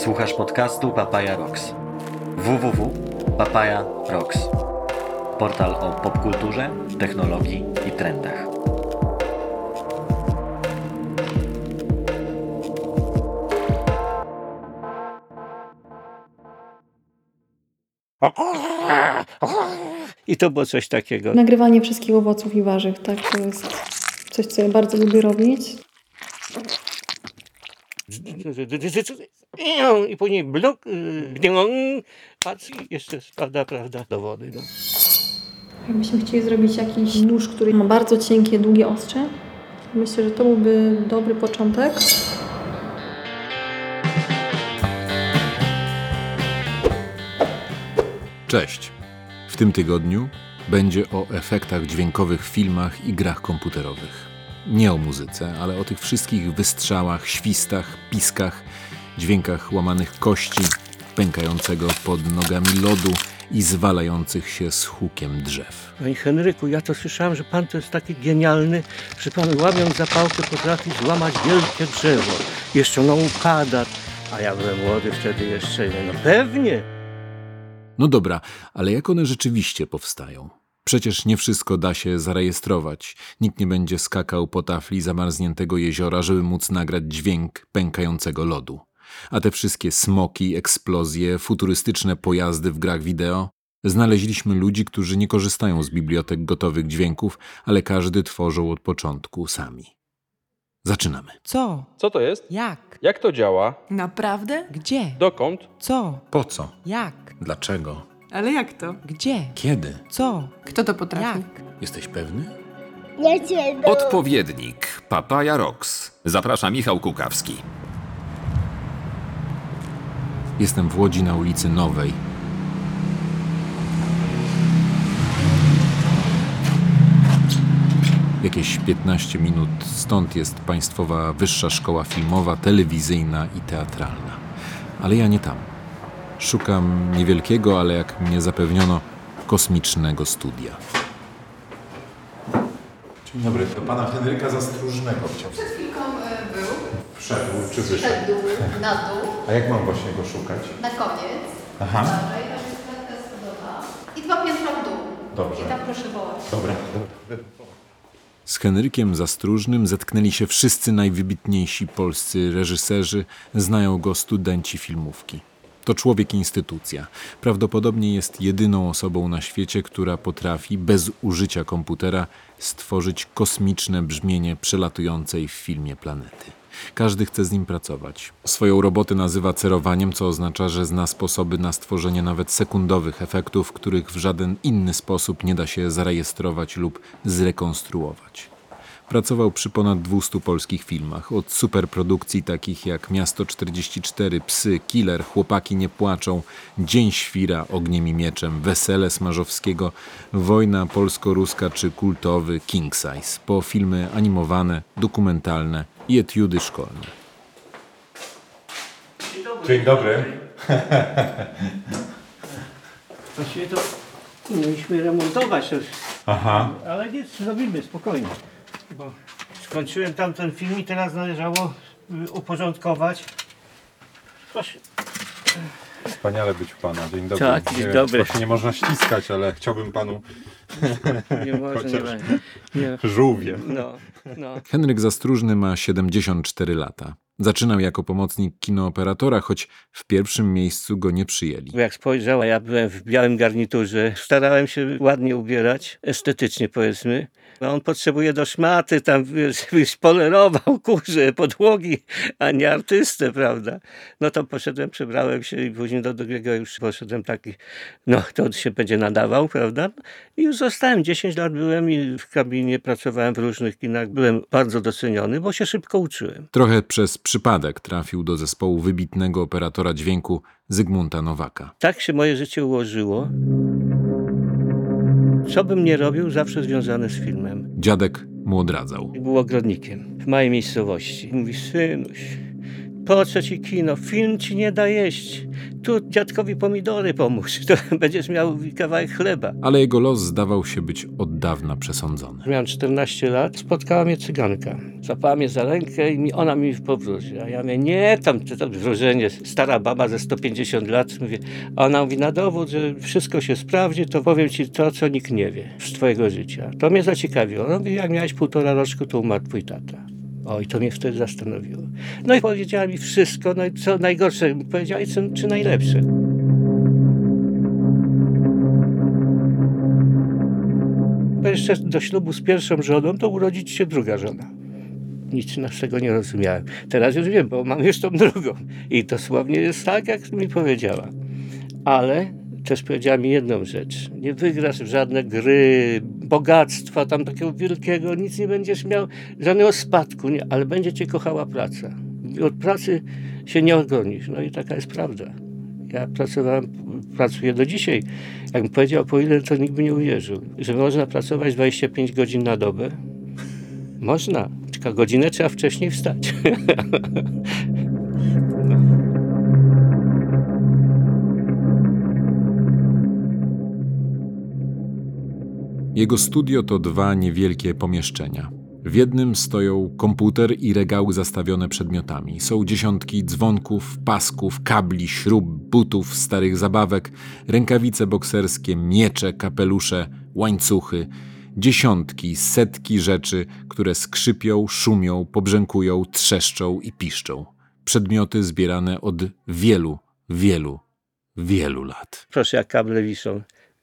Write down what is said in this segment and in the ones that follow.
Słuchasz podcastu Papaya Rocks. www.papaya Rocks. Portal o popkulturze, technologii i trendach. I to było coś takiego. Nagrywanie wszystkich owoców i warzyw, tak? To jest coś, co ja bardzo lubię robić. I później blok, y, patrz i jeszcze spada, prawda, do wody. No. Jakbyśmy chcieli zrobić jakiś nóż, który ma bardzo cienkie, długie ostrze, myślę, że to byłby dobry początek. Cześć! W tym tygodniu będzie o efektach dźwiękowych w filmach i grach komputerowych. Nie o muzyce, ale o tych wszystkich wystrzałach, świstach, piskach, dźwiękach łamanych kości, pękającego pod nogami lodu i zwalających się z hukiem drzew. Panie Henryku, ja to słyszałem, że pan to jest taki genialny, że pan łamiąc zapałkę potrafi złamać wielkie drzewo. Jeszcze ono upada. A ja byłem młody wtedy jeszcze. No pewnie. No dobra, ale jak one rzeczywiście powstają? Przecież nie wszystko da się zarejestrować. Nikt nie będzie skakał po tafli zamarzniętego jeziora, żeby móc nagrać dźwięk pękającego lodu. A te wszystkie smoki, eksplozje, futurystyczne pojazdy w grach wideo? Znaleźliśmy ludzi, którzy nie korzystają z bibliotek gotowych dźwięków, ale każdy tworzą od początku sami. Zaczynamy. Co? Co to jest? Jak? Jak to działa? Naprawdę? Gdzie? Dokąd? Co? Po co? Jak? Dlaczego? Ale jak to? Gdzie? Kiedy? Co? Kto to potrafi? Jak? Jesteś pewny? Odpowiednik Papaya Rocks. Zaprasza Michał Kukawski. Jestem w Łodzi na ulicy Nowej. Jakieś 15 minut stąd jest Państwowa Wyższa Szkoła Filmowa, Telewizyjna i Teatralna. Ale ja nie tam. Szukam niewielkiego, ale jak mnie zapewniono, kosmicznego studia. Dzień dobry, do pana Henryka Zastróżnego chciałbym. Przed chwilką y, był, Wszedł czy na dół, A jak mam właśnie go szukać? na koniec, Aha. dalej, tam jest klatka schodowa i dwa piętra w dół. Dobrze. I tam proszę wołać. Dobra. Z Henrykiem Zastróżnym zetknęli się wszyscy najwybitniejsi polscy reżyserzy, znają go studenci filmówki. To człowiek instytucja. Prawdopodobnie jest jedyną osobą na świecie, która potrafi bez użycia komputera stworzyć kosmiczne brzmienie przelatującej w filmie planety. Każdy chce z nim pracować. Swoją robotę nazywa cerowaniem, co oznacza, że zna sposoby na stworzenie nawet sekundowych efektów, których w żaden inny sposób nie da się zarejestrować lub zrekonstruować. Pracował przy ponad 200 polskich filmach, od superprodukcji takich jak Miasto 44, Psy, Killer, Chłopaki nie płaczą, Dzień Świra, Ogniem i Mieczem, Wesele Smarzowskiego, Wojna polsko-ruska czy kultowy King Size, po filmy animowane, dokumentalne i etiudy szkolne. Dzień dobry. Właściwie to mieliśmy remontować, to- Aha. ale nic, zrobimy spokojnie. Bo skończyłem tamten film i teraz należało y, uporządkować. Proszę. Wspaniale być u pana. Dzień dobry. Tak, Nie dzień wiem, dobry. Właśnie nie można ściskać, ale chciałbym panu Nie może, nie będzie. Nie. żółwie. No, no. Henryk Zastróżny ma 74 lata. Zaczynał jako pomocnik kinooperatora, choć w pierwszym miejscu go nie przyjęli. Bo jak spojrzał, a ja byłem w białym garniturze, starałem się ładnie ubierać, estetycznie powiedzmy. A on potrzebuje do szmaty, tam żebyś polerował kurze, podłogi, a nie artystę, prawda? No to poszedłem, przebrałem się i później do drugiego już poszedłem taki, no to się będzie nadawał, prawda? I już zostałem, 10 lat byłem i w kabinie pracowałem w różnych kinach. Byłem bardzo doceniony, bo się szybko uczyłem. Trochę przez przypadek trafił do zespołu wybitnego operatora dźwięku Zygmunta Nowaka. Tak się moje życie ułożyło. Co bym nie robił, zawsze związane z filmem. Dziadek mu odradzał. Był ogrodnikiem w małej miejscowości. Mówi, synuś, Po co ci kino? Film ci nie da jeść. Tu dziadkowi pomidory pomóż, to będziesz miał kawałek chleba. Ale jego los zdawał się być od dawna przesądzony. Miałem 14 lat, spotkała mnie cyganka. Zapała mnie za rękę i mi, ona mi powróci. A ja mówię, nie, tam to, to wróżenie, stara baba ze 150 lat. Mówię, a ona mówi, na dowód, że wszystko się sprawdzi, to powiem ci to, co nikt nie wie z twojego życia. To mnie zaciekawiło. Mówi, jak miałeś półtora roczku, to umarł twój tata. O, i to mnie wtedy zastanowiło. No i powiedziała mi wszystko, no i co najgorsze, powiedziała i co, czy najlepsze. Bo jeszcze do ślubu z pierwszą żoną, to urodzić się druga żona. Nic tego nie rozumiałem. Teraz już wiem, bo mam już tą drugą. I dosłownie jest tak, jak mi powiedziała. Ale też powiedziała mi jedną rzecz. Nie wygrasz w żadne gry, bogactwa tam takiego wielkiego, nic nie będziesz miał, żadnego spadku, nie, ale będzie cię kochała praca. Od pracy się nie ogonisz. No i taka jest prawda. Ja pracowałem, pracuję do dzisiaj. Jakbym powiedział po ile, to nikt by nie uwierzył. Że można pracować 25 godzin na dobę. Można. Tylko godzinę trzeba wcześniej wstać. Jego studio to dwa niewielkie pomieszczenia. W jednym stoją komputer i regały zastawione przedmiotami. Są dziesiątki dzwonków, pasków, kabli, śrub, butów, starych zabawek, rękawice bokserskie, miecze, kapelusze, łańcuchy. Dziesiątki, setki rzeczy, które skrzypią, szumią, pobrzękują, trzeszczą i piszczą. Przedmioty zbierane od wielu, wielu, wielu lat. Proszę, jak kable wiszą.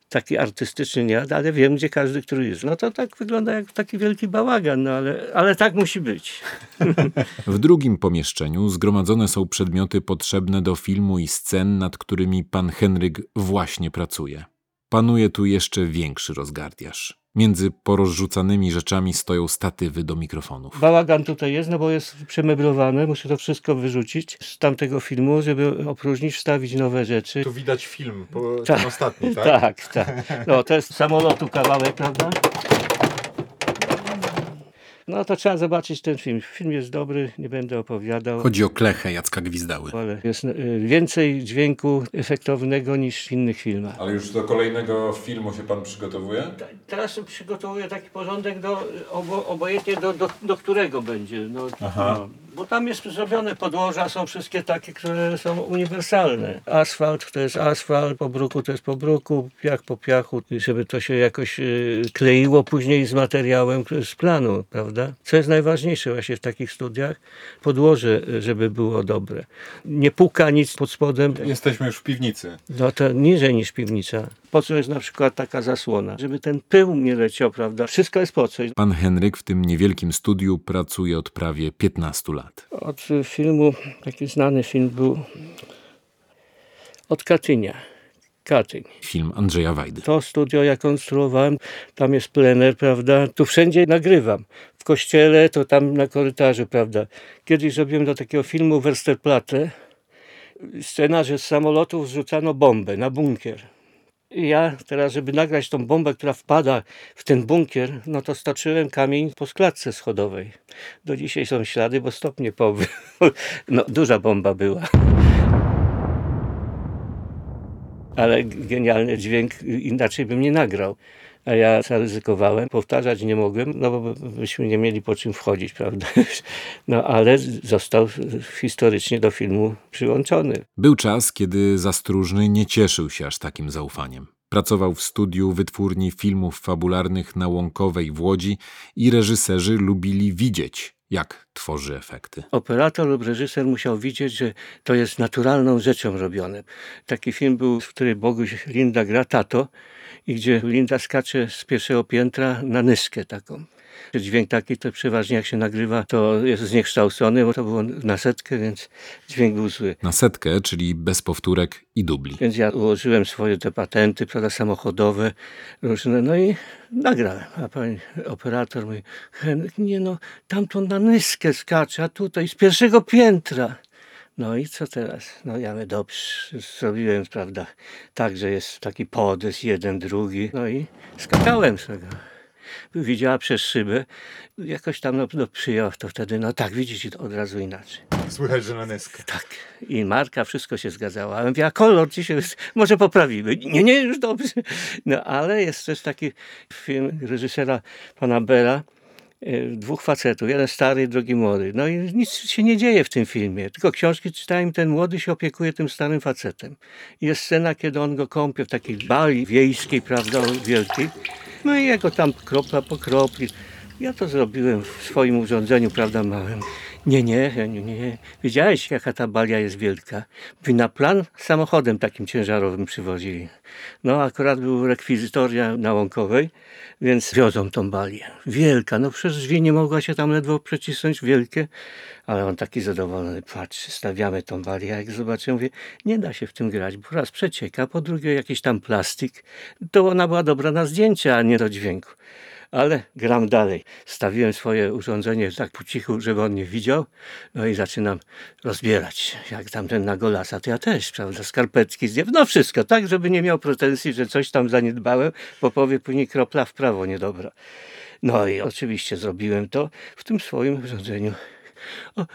Taki artystyczny nie, ale wiem, gdzie każdy, który jest. No to tak wygląda jak taki wielki bałagan, no ale, ale tak musi być. W drugim pomieszczeniu zgromadzone są przedmioty potrzebne do filmu i scen, nad którymi pan Henryk właśnie pracuje. Panuje tu jeszcze większy rozgardiaż. Między porozrzucanymi rzeczami stoją statywy do mikrofonów. Bałagan tutaj jest, no bo jest przemeblowane, muszę to wszystko wyrzucić z tamtego filmu, żeby opróżnić, wstawić nowe rzeczy. Tu widać film, po, Tak. ten ostatni, tak? Tak, tak. No to jest samolotu kawałek, prawda? No to trzeba zobaczyć ten film. Film jest dobry, nie będę opowiadał. Chodzi o klechę Jacka Gwizdały. Ale jest y, więcej dźwięku efektownego niż w innych filmach. Ale już do kolejnego filmu się pan przygotowuje? Teraz przygotowuję taki porządek, do, obo, obojętnie do, do, do którego będzie. No, no, bo tam jest zrobione podłoża, są wszystkie takie, które są uniwersalne. Asfalt to jest asfalt, po bruku to jest po bruku, piach po piachu, żeby to się jakoś y, kleiło później z materiałem z planu, prawda? Co jest najważniejsze właśnie w takich studiach? Podłoże, y, żeby było dobre. Nie puka nic pod spodem, Jesteśmy już w piwnicy. no to niżej niż piwnica. Po co jest na przykład taka zasłona? Żeby ten pył nie leciał, prawda? Wszystko jest po coś. Pan Henryk w tym niewielkim studiu pracuje od prawie 15 lat. Od filmu, taki znany film był od Katynia. Katyń. Film Andrzeja Wajdy. To studio ja konstruowałem, tam jest plener, prawda? Tu wszędzie nagrywam. W kościele, to tam na korytarzu, prawda? Kiedyś zrobiłem do takiego filmu Westerplatte scena, że z samolotów zrzucano bombę na bunkier. Ja teraz, żeby nagrać tą bombę, która wpada w ten bunkier, no to stoczyłem kamień po składce schodowej. Do dzisiaj są ślady, bo stopnie powy. No, duża bomba była. Ale genialny dźwięk, inaczej bym nie nagrał. A ja zaryzykowałem, powtarzać nie mogłem, no bo byśmy nie mieli po czym wchodzić, prawda? No ale został historycznie do filmu przyłączony. Był czas, kiedy Zastróżny nie cieszył się aż takim zaufaniem. Pracował w studiu wytwórni filmów fabularnych na Łąkowej w Łodzi i reżyserzy lubili widzieć, jak tworzy efekty. Operator lub reżyser musiał widzieć, że to jest naturalną rzeczą robione. Taki film był, w którym Boguś Linda gra tato i gdzie Linda skacze z pierwszego piętra na nyskę taką. Dźwięk taki to przeważnie jak się nagrywa, to jest zniekształcony, bo to było na setkę, więc dźwięk był zły. Na setkę, czyli bez powtórek i dubli. Więc ja ułożyłem swoje te patenty, prawda, samochodowe, różne, no i nagrałem. A pani operator mówi, Henryk, nie no, tamto na nyskę skacze, a tutaj z pierwszego piętra. No i co teraz? No ja mówię, dobrze, zrobiłem, prawda, tak, że jest taki podest, jeden, drugi, no i skakałem z tego. Widziała przez szybę. Jakoś tam no, no, przyjął to wtedy, no tak, widzicie, to od razu inaczej. Słychać, że na Neskę. Tak. I marka, wszystko się zgadzało. A ja mówię, a kolor dzisiaj jest, może poprawimy. Nie, nie, już dobrze. No ale jest też taki film reżysera pana Bela, e, dwóch facetów, jeden stary, drugi młody. No i nic się nie dzieje w tym filmie, tylko książki czytałem, ten młody się opiekuje tym starym facetem. Jest scena, kiedy on go kąpie w takiej bali wiejskiej, prawda, wielkiej. No i jego tam kropla po kropli. Ja to zrobiłem w swoim urządzeniu, prawda, małym. Nie, nie, nie, nie. Wiedziałeś, jaka ta balia jest wielka? By na plan samochodem takim ciężarowym przywozili. No, akurat był rekwizytoria na Łąkowej, więc wiozą tą balię. Wielka, no przez drzwi nie mogła się tam ledwo przecisnąć, wielkie. Ale on taki zadowolony, patrzy, stawiamy tą balię. Jak zobaczę, mówię, nie da się w tym grać, bo raz przecieka, po drugie jakiś tam plastik. To ona była dobra na zdjęcia, a nie do dźwięku. Ale gram dalej. Stawiłem swoje urządzenie tak po cichu, żeby on nie widział. No i zaczynam rozbierać. Jak tamten na golasa, to ja też, prawda, skarpetki zdjąłem. No wszystko, tak, żeby nie miał pretensji, że coś tam zaniedbałem, bo powie później kropla w prawo niedobra. No i oczywiście zrobiłem to w tym swoim urządzeniu. O,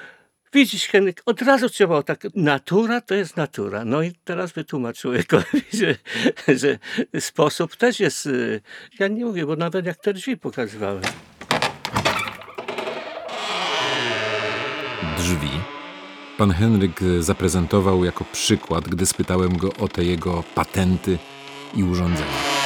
widzisz, Henryk, od razu trzeba tak, natura to jest natura. No i teraz wytłumacz człowiekowi, że, że sposób też jest, y, ja nie mówię, bo nawet jak te drzwi pokazywałem. Drzwi. Pan Henryk zaprezentował jako przykład, gdy spytałem go o te jego patenty i urządzenia.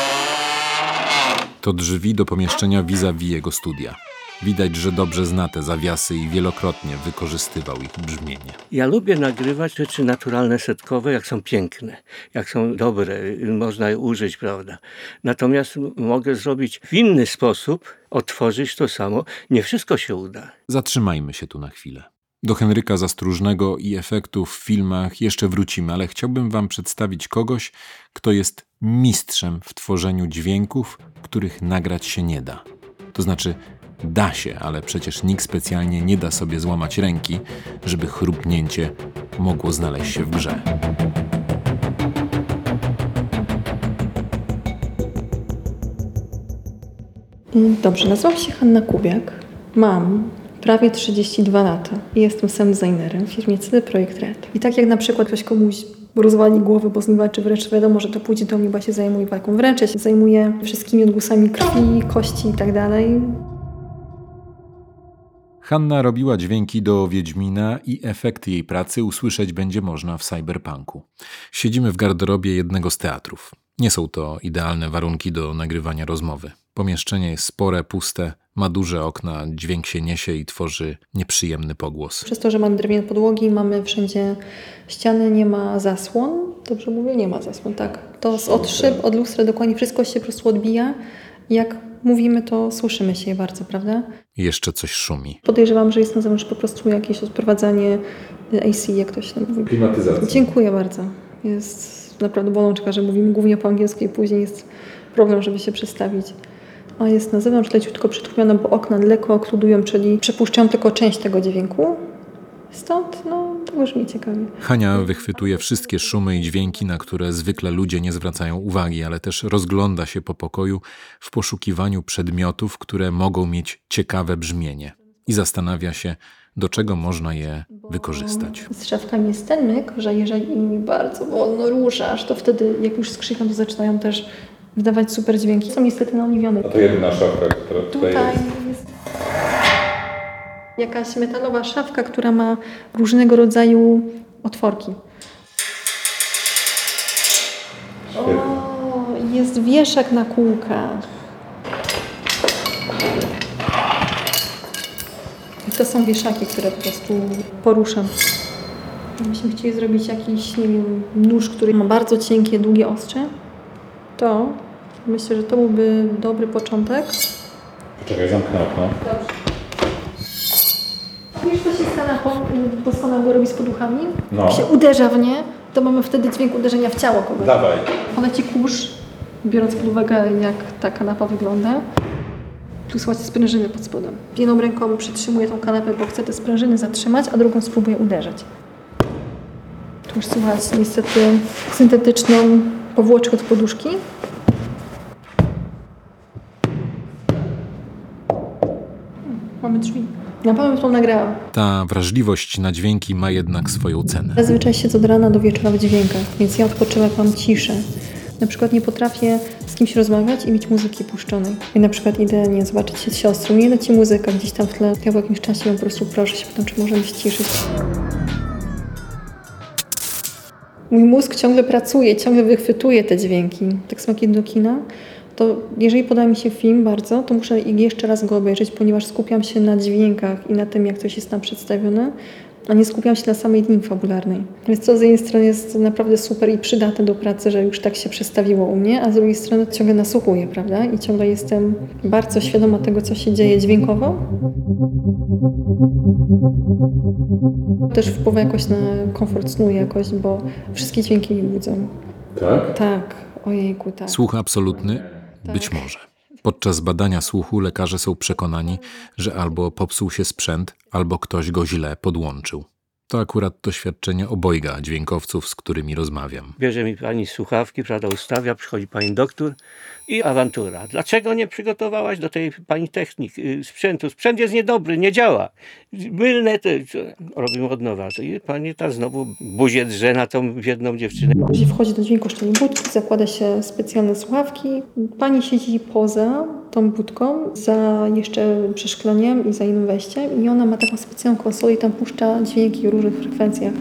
To drzwi do pomieszczenia vis-a-vis jego studia. Widać, że dobrze zna te zawiasy i wielokrotnie wykorzystywał ich brzmienie. Ja lubię nagrywać rzeczy naturalne, setkowe, jak są piękne, jak są dobre, y, można je użyć, prawda. Natomiast mogę zrobić w inny sposób, otworzyć to samo. Nie wszystko się uda. Zatrzymajmy się tu na chwilę. Do Henryka Zastróżnego i efektów w filmach jeszcze wrócimy, ale chciałbym Wam przedstawić kogoś, kto jest mistrzem w tworzeniu dźwięków, których nagrać się nie da. To znaczy, da się, ale przecież nikt specjalnie nie da sobie złamać ręki, żeby chrupnięcie mogło znaleźć się w grze. Dobrze, nazywam się Hanna Kubiak. Mam prawie 32 lata i jestem sam designerem w firmie CD Projekt Red. I tak jak na przykład ktoś komuś rozwali głowę, bo zmywaczy wręcz wiadomo, że to pójdzie do mnie, bo się zajmuję walką wręcz, ja się zajmuję wszystkimi odgłosami krwi, kości i tak dalej. Hanna robiła dźwięki do Wiedźmina i efekty jej pracy usłyszeć będzie można w cyberpunku. Siedzimy w garderobie jednego z teatrów. Nie są to idealne warunki do nagrywania rozmowy. Pomieszczenie jest spore, puste, ma duże okna, dźwięk się niesie i tworzy nieprzyjemny pogłos. Przez to, że mamy drewniane podłogi, mamy wszędzie ściany, nie ma zasłon. Dobrze mówię? Nie ma zasłon, tak. To od szyb, od lustra dokładnie wszystko się po prostu odbija. Jak mówimy, to słyszymy się je bardzo, prawda? Jeszcze coś szumi. Podejrzewam, że jest na zewnątrz po prostu jakieś odprowadzanie AC, jak to się tam mówi. Klimatyzacja. Dziękuję bardzo. Jest naprawdę bolączka, że mówimy głównie po angielsku i później jest problem, żeby się przestawić. A jest na zewnątrz leciutko przytłumiona, bo okna lekko okludują, czyli przepuszczają tylko część tego dźwięku. Stąd, no, to brzmi ciekawie. Hania wychwytuje wszystkie szumy i dźwięki, na które zwykle ludzie nie zwracają uwagi, ale też rozgląda się po pokoju w poszukiwaniu przedmiotów, które mogą mieć ciekawe brzmienie i zastanawia się, do czego można je wykorzystać. Z szafkami jest ten myk, że jeżeli nimi bardzo wolno ruszasz, to wtedy jak już skrzypią, to zaczynają też wydawać super dźwięki. Są niestety naoliwione. A to jedyna szafka, która tutaj, Tutaj jest. jest jakaś metalowa szafka, która ma różnego rodzaju otworki. O, jest wieszak na kółkach. I to są wieszaki, które po prostu poruszam. Myśmy chcieli zrobić jakiś, nie wiem, nóż, który ma bardzo cienkie, długie ostrze. To myślę, że to byłby dobry początek. Czekaj, zamknę okno. Wiesz, co się stanie, bo doskonale robi z poduchami? No. Jak się uderza w nie, to mamy wtedy dźwięk uderzenia w ciało kogoś. Dawaj. Ona ci kurz, biorąc pod uwagę, jak ta kanapa wygląda, plus łacie sprężyny pod spodem. Jedną ręką przytrzymuję tą kanapę, bo chcę te sprężyny zatrzymać, a drugą spróbuję uderzać. Tu już słychać niestety syntetyczną powłoczkę od poduszki. Mamy drzwi. Na pewno to nagrałam. Ta wrażliwość na dźwięki ma jednak swoją cenę. Zazwyczaj siedzę od rana do wieczora w dźwiękach, więc ja odpoczywam, jak mam ciszę. Na przykład nie potrafię z kimś rozmawiać i mieć muzyki puszczonej. I na przykład idę, nie zobaczyć się z siostrą, nie leci muzyka gdzieś tam w tle. Ja po jakimś czasie ją po prostu proszę się pytam, czy możemy ściszyć. Mój mózg ciągle pracuje, ciągle wychwytuje te dźwięki. Tak samo jak do kina, to jeżeli poda mi się film bardzo, to muszę jeszcze raz go obejrzeć, ponieważ skupiam się na dźwiękach i na tym, jak coś jest tam przedstawione, a nie skupiam się na samej linii fabularnej. Więc to z jednej strony jest naprawdę super i przydatne do pracy, że już tak się przestawiło u mnie, a z drugiej strony ciągle nasłuchuję, prawda? I ciągle jestem bardzo świadoma tego, co się dzieje dźwiękowo. Też wpływa jakoś na komfort snu jakoś, bo wszystkie dźwięki mi budzą. Tak? Tak, ojejku, tak. Słuch absolutny? Być może. Podczas badania słuchu lekarze są przekonani, że albo popsuł się sprzęt, albo ktoś go źle podłączył. To akurat doświadczenie obojga dźwiękowców, z którymi rozmawiam. Bierze mi pani słuchawki, prawda, ustawia, przychodzi pani doktor i awantura. Dlaczego nie przygotowałaś do tej pani technik, y, sprzętu? Sprzęt jest niedobry, nie działa. Mylne te... Robimy od nowa. I pani ta znowu buzię drze na tą biedną dziewczynę. Jeżeli wchodzi do dźwięku szczeli budki, zakłada się specjalne słuchawki. Pani siedzi poza tą budką, za jeszcze przeszkleniem i za innym wejściem i ona ma taką specjalną konsolę i tam puszcza dźwięki o różnych frekwencjach.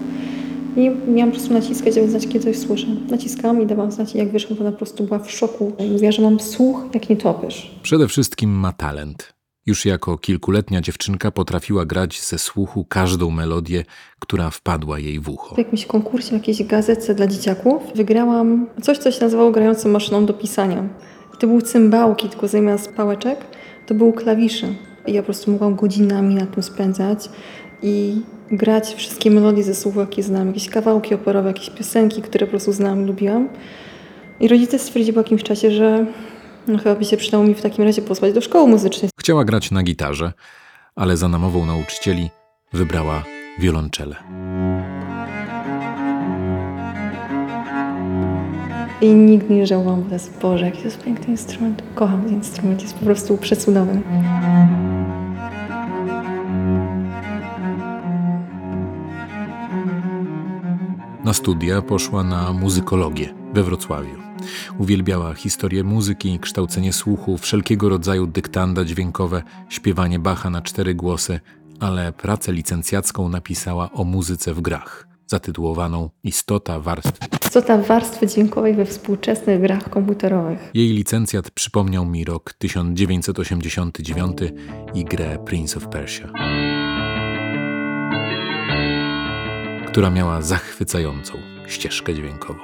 I miałam po prostu naciskać, aby znać, kiedy coś słyszę. Naciskałam i dawałam znać, i jak wyszło, to ona po prostu była w szoku. Mówiła, że mam słuch jak nietoperz. Przede wszystkim ma talent. Już jako kilkuletnia dziewczynka potrafiła grać ze słuchu każdą melodię, która wpadła jej w ucho. W jakimś konkursie, w jakiejś gazetce dla dzieciaków wygrałam coś, co się nazywało grającą maszyną do pisania. I to były cymbałki, tylko zamiast pałeczek to były klawisze. I ja po prostu mogłam godzinami na tym spędzać i grać wszystkie melodie ze słuchu, jakie znam. Jakieś kawałki operowe, jakieś piosenki, które po prostu znam, lubiłam. I rodzice stwierdzili po jakimś czasie, że no, chyba by się przydało mi w takim razie posłać do szkoły muzycznej. Chciała grać na gitarze, ale za namową nauczycieli wybrała wiolonczelę. I nigdy nie żałowałam, bo to jest, Boże, jaki to jest piękny instrument. Kocham ten instrument, jest po prostu przecudowny. Na studia poszła na muzykologię we Wrocławiu. Uwielbiała historię muzyki, kształcenie słuchu, wszelkiego rodzaju dyktanda dźwiękowe, śpiewanie Bacha na cztery głosy, ale pracę licencjacką napisała o muzyce w grach, zatytułowaną Istota warstw. Istota warstwy dźwiękowej we współczesnych grach komputerowych. Jej licencjat przypomniał mi rok 1989 i grę Prince of Persia, która miała zachwycającą ścieżkę dźwiękową.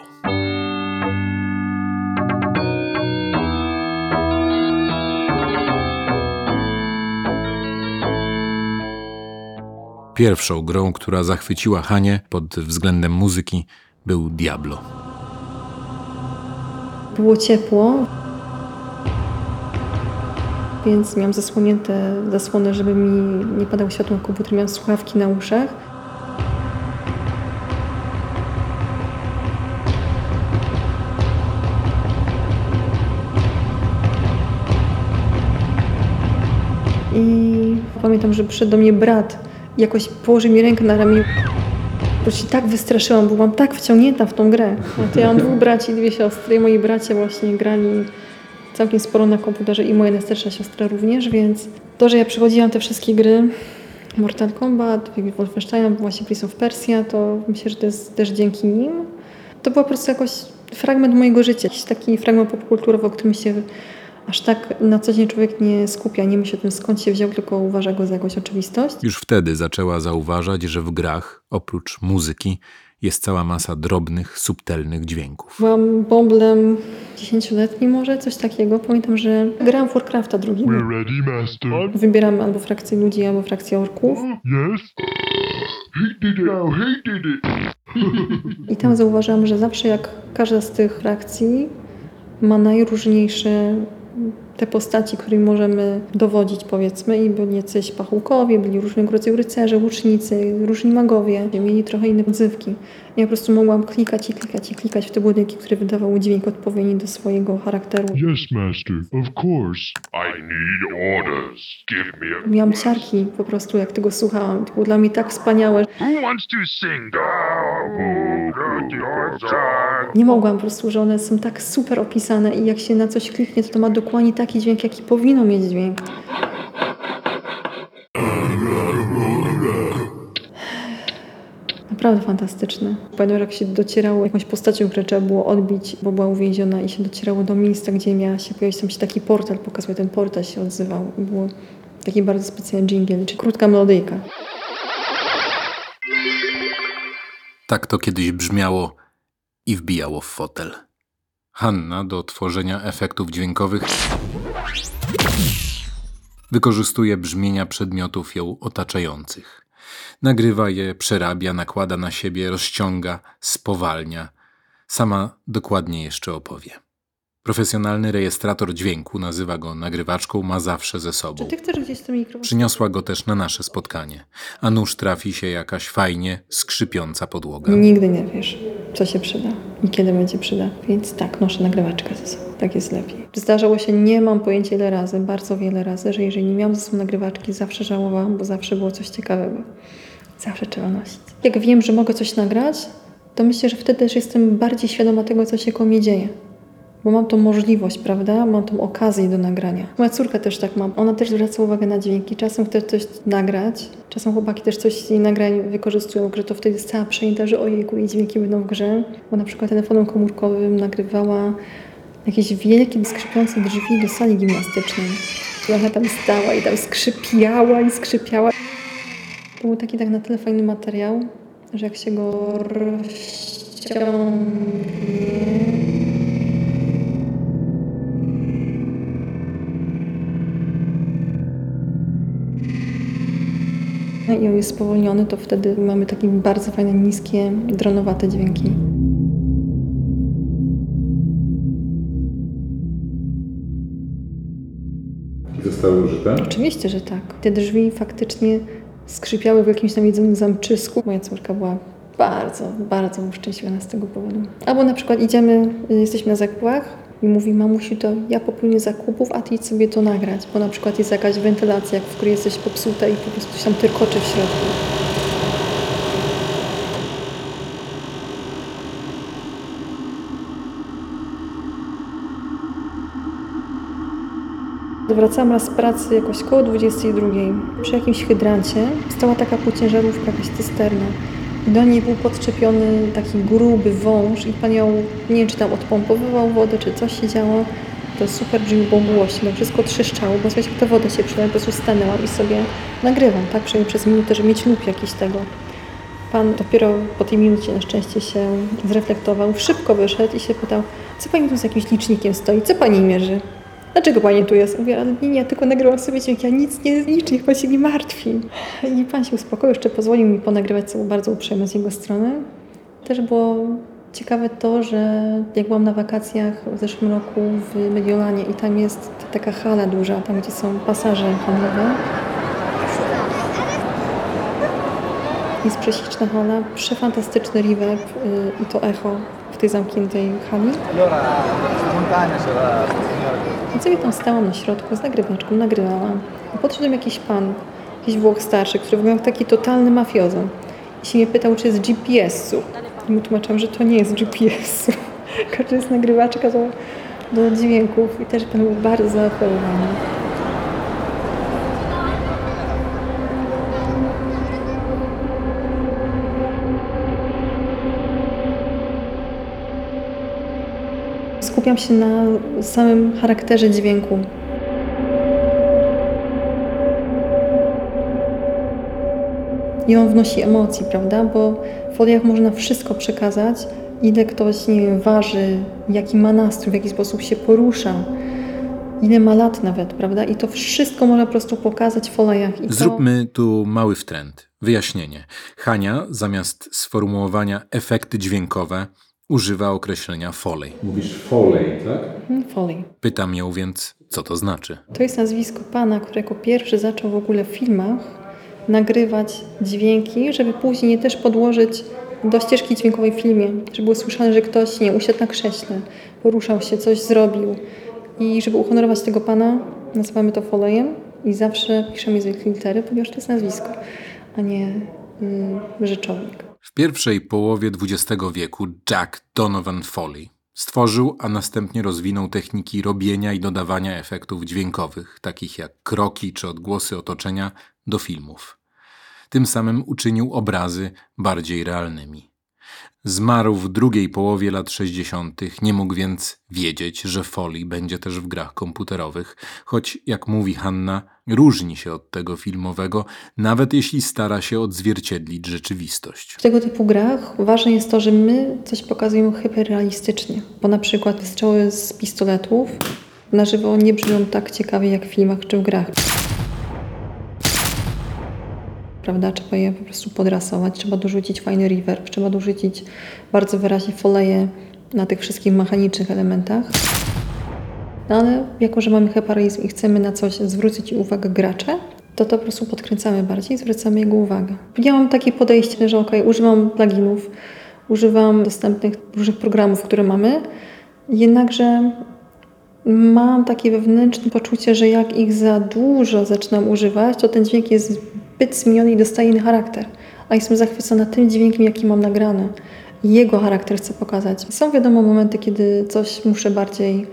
Pierwszą grą, która zachwyciła Hanie pod względem muzyki, był Diablo. Było ciepło, więc miałam zasłonięte zasłony, żeby mi nie padało światło komputer. Miałam słuchawki na uszach. I pamiętam, że przyszedł do mnie brat jakoś położył mi rękę na ramieniu. Bo się tak wystraszyłam, bo byłam tak wciągnięta w tą grę. No to ja mam dwóch braci dwie siostry i moi bracia właśnie grali całkiem sporo na komputerze i moja najstarsza siostra również, więc to, że ja przechodziłam te wszystkie gry, Mortal Kombat, Wolfenstein, właśnie Prince of Persia, to myślę, że to jest też dzięki nim. To był po prostu jakoś fragment mojego życia, jakiś taki fragment popkulturowy, o którym się aż tak na co dzień człowiek nie skupia, nie myśli o tym skąd się wziął, tylko uważa go za jakąś oczywistość. Już wtedy zaczęła zauważać, że w grach, oprócz muzyki, jest cała masa drobnych, subtelnych dźwięków. Byłam bąblem 10-letnim może, coś takiego. Pamiętam, że grałam w Warcrafta drugi. master. Wybieramy albo frakcję ludzi, albo frakcję orków. Yes? He did it. No, he did it. I tam zauważyłam, że zawsze jak każda z tych frakcji ma najróżniejsze te postaci, którymi możemy dowodzić, powiedzmy, i byli jacyś pachołkowie, byli różnego rodzaju rycerze, łucznicy, różni magowie, mieli trochę inne odzywki. Ja po prostu mogłam klikać i klikać i klikać w te budynki, które wydawały dźwięk odpowiedni do swojego charakteru. Yes, master. Of course. I need orders. Give me a. Miałam siarki po prostu, jak tego słuchałam. To było dla mnie tak wspaniałe. Who wants to sing? Nie mogłam po prostu, że one są tak super opisane i jak się na coś kliknie, to to ma dokładnie taki dźwięk, jaki powinno mieć dźwięk. Naprawdę fantastyczne. Pamiętam, jak się docierało jakąś postacią, którą trzeba było odbić, bo była uwięziona i się docierało do miejsca, gdzie miała się pojawić tam się taki portal, pokazuje, ten portal się odzywał. I było taki bardzo specjalny jingle, czy krótka melodyjka. Tak to kiedyś brzmiało i wbijało w fotel. Hanna do tworzenia efektów dźwiękowych wykorzystuje brzmienia przedmiotów ją otaczających. Nagrywa je, przerabia, nakłada na siebie, rozciąga, spowalnia. Sama dokładnie jeszcze opowie. Profesjonalny rejestrator dźwięku, nazywa go nagrywaczką, ma zawsze ze sobą. Czy ty chcesz gdzieś ten mikrofon? Przyniosła go też na nasze spotkanie, a nuż trafi się jakaś fajnie skrzypiąca podłoga. Nigdy nie wiesz, co się przyda i kiedy będzie przyda. Więc tak, noszę nagrywaczkę ze sobą. Tak jest lepiej. Zdarzało się, nie mam pojęcia ile razy, bardzo wiele razy, że jeżeli nie miałam ze sobą nagrywaczki, zawsze żałowałam, bo zawsze było coś ciekawego. Zawsze trzeba nosić. Jak wiem, że mogę coś nagrać, to myślę, że wtedy też jestem bardziej świadoma tego, co się koło mnie dzieje. Bo mam tą możliwość, prawda? Mam tą okazję do nagrania. Moja córka też tak ma. Ona też zwraca uwagę na dźwięki. Czasem chce coś nagrać. Czasem chłopaki też coś z jej nagrań wykorzystują, że to wtedy jest cała przejęta, że ojejku, jej dźwięki będą w grze. Bo na przykład telefonem komórkowym nagrywała jakieś wielkie, skrzypiące drzwi do sali gimnastycznej. I ona tam stała i tam skrzypiała i skrzypiała. To był taki tak na tyle fajny materiał, że jak się go rozciągnie... i on jest spowolniony, to wtedy mamy takie bardzo fajne, niskie, dronowate dźwięki. Zostały użyte? Oczywiście, że tak. Te drzwi faktycznie skrzypiały w jakimś tam jednym zamczysku. Moja córka była bardzo, bardzo szczęśliwa z tego powodu. Albo na przykład idziemy, jesteśmy na zakupach i mówi mamusi to ja popłynię zakupów, a ty idź sobie to nagrać, bo na przykład jest jakaś wentylacja, w której jesteś popsuta i po prostu tam tyrkoczy w środku. Wracałam raz z pracy jakoś koło 22. Przy jakimś hydrancie stała taka półciężarówka, jakaś cysterna. Do niej był podczepiony taki gruby wąż i pan ją, nie wiem czy tam odpompowywał wodę, czy coś się działo. To super brzmi, było głośno, wszystko trzeszczało, bo słuchajcie, ta woda się przylewa, po prostu stanęłam i sobie nagrywam, tak, przynajmniej przez minutę, żeby mieć lub jakiś tego. Pan dopiero po tej minucie na szczęście się zreflektował, szybko wyszedł i się pytał, co pani tu z jakimś licznikiem stoi, co pani mierzy? Dlaczego pani tu jest? Mówię, nie, nie, tylko nagrywam sobie dźwięk, ja nic nie liczę, niech pan się nie martwi. I pan się uspokoił, jeszcze pozwolił mi ponagrywać, co było bardzo uprzejme z jego strony. Też było ciekawe to, że jak byłam na wakacjach w zeszłym roku w Mediolanie i tam jest taka hala duża, tam gdzie są pasaże handlowe. Jest prześliczna hala, przefantastyczny reverb yy, i to echo w tej zamkniętej hali. I sobie tam stałam na środku z nagrywaczką, nagrywałam. I podszedł jakiś pan, jakiś Włoch starszy, który wyglądał taki totalny mafiozo. I się mnie pytał, czy jest GPS-u. I mu tłumaczyłam, że to nie jest GPS-u. Że jest nagrywaczka do, do dźwięków. I też pan był bardzo zaaferowany. Skupiam się na samym charakterze dźwięku. I on wnosi emocji, prawda? Bo w foliach można wszystko przekazać. Ile ktoś, nie wiem, waży, jaki ma nastrój, w jaki sposób się porusza, ile ma lat nawet, prawda? I to wszystko można po prostu pokazać w foliach. I to... Zróbmy tu mały wtręt, wyjaśnienie. Hania zamiast sformułowania efekty dźwiękowe Używa określenia foley. Mówisz Foley, tak? Mm, Foley. Pytam ją więc, co to znaczy. To jest nazwisko pana, który jako pierwszy zaczął w ogóle w filmach nagrywać dźwięki, żeby później je też podłożyć do ścieżki dźwiękowej w filmie, żeby było słyszane, że ktoś nie usiadł na krześle, poruszał się, coś zrobił. I żeby uhonorować tego pana, nazywamy to Foleyem i zawsze piszemy z wielkiej litery, ponieważ to jest nazwisko, a nie y, rzeczownik. W pierwszej połowie XX wieku Jack Donovan Foley stworzył, a następnie rozwinął techniki robienia i dodawania efektów dźwiękowych, takich jak kroki czy odgłosy otoczenia, do filmów. Tym samym uczynił obrazy bardziej realnymi. Zmarł w drugiej połowie lat 60., nie mógł więc wiedzieć, że Foley będzie też w grach komputerowych, choć, jak mówi Hanna, różni się od tego filmowego, nawet jeśli stara się odzwierciedlić rzeczywistość. W tego typu grach ważne jest to, że my coś pokazujemy hyperrealistycznie, bo na przykład wystrzały z pistoletów na żywo nie brzmią tak ciekawie jak w filmach czy w grach. Prawda? Trzeba je po prostu podrasować, trzeba dorzucić fajny reverb, trzeba dorzucić bardzo wyraźnie foleje na tych wszystkich mechanicznych elementach. No ale jako, że mamy hyperrealizm i chcemy na coś zwrócić uwagę gracze, to to po prostu podkręcamy bardziej zwracamy jego uwagę. Ja mam takie podejście, że ok, używam pluginów, używam dostępnych różnych programów, które mamy, jednakże mam takie wewnętrzne poczucie, że jak ich za dużo zaczynam używać, to ten dźwięk jest zbyt zmieniony i dostaje inny charakter. A jestem zachwycona tym dźwiękiem, jaki mam nagrany. Jego charakter chcę pokazać. Są wiadomo momenty, kiedy coś muszę bardziej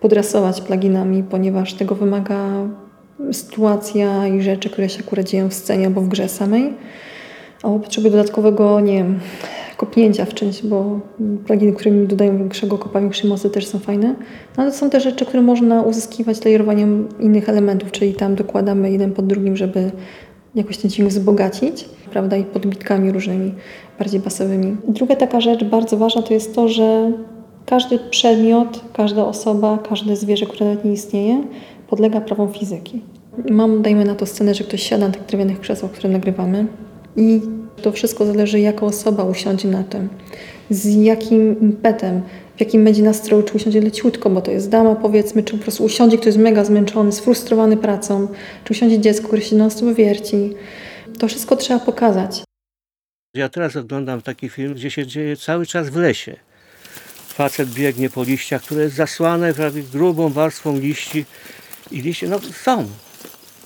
podrasować pluginami, ponieważ tego wymaga sytuacja i rzeczy, które się akurat dzieją w scenie albo w grze samej. Albo potrzebuję dodatkowego, nie wiem, kopnięcia w czymś, bo pluginy, które mi dodają większego kopa, większej mocy też są fajne. No ale są te rzeczy, które można uzyskiwać layerowaniem innych elementów, czyli tam dokładamy jeden pod drugim, żeby jakoś ten dźwięk wzbogacić, prawda, i podbitkami różnymi, bardziej basowymi. Druga taka rzecz bardzo ważna to jest to, że każdy przedmiot, każda osoba, każde zwierzę, które nawet nie istnieje, podlega prawom fizyki. Mam, dajmy na to scenę, że ktoś siada na tych drewnianych krzesłach, które nagrywamy i to wszystko zależy, jaka osoba usiądzie na tym, z jakim impetem, jakim będzie nastroju, czy usiądzie leciutko, bo to jest dama powiedzmy, czy po prostu usiądzie ktoś jest mega zmęczony, sfrustrowany pracą, czy usiądzie dziecko, które się non stop wierci. To wszystko trzeba pokazać. Ja teraz oglądam taki film, gdzie się dzieje cały czas w lesie. Facet biegnie po liściach, które jest zasłane prawie grubą warstwą liści i liście, no są.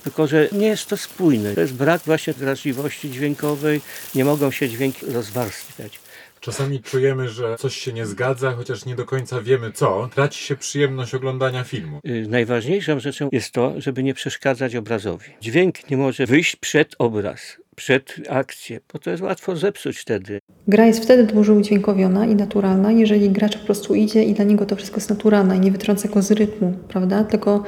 Tylko, że nie jest to spójne. To jest brak właśnie wrażliwości dźwiękowej, nie mogą się dźwięki rozwarstwiać. Czasami czujemy, że coś się nie zgadza, chociaż nie do końca wiemy co. Traci się przyjemność oglądania filmu. Y, Najważniejszą rzeczą jest to, żeby nie przeszkadzać obrazowi. Dźwięk nie może wyjść przed obraz, przed akcję, bo to jest łatwo zepsuć wtedy. Gra jest wtedy dużo udźwiękowiona i naturalna, jeżeli gracz po prostu idzie i dla niego to wszystko jest naturalne i nie wytrąca go z rytmu, prawda? Tylko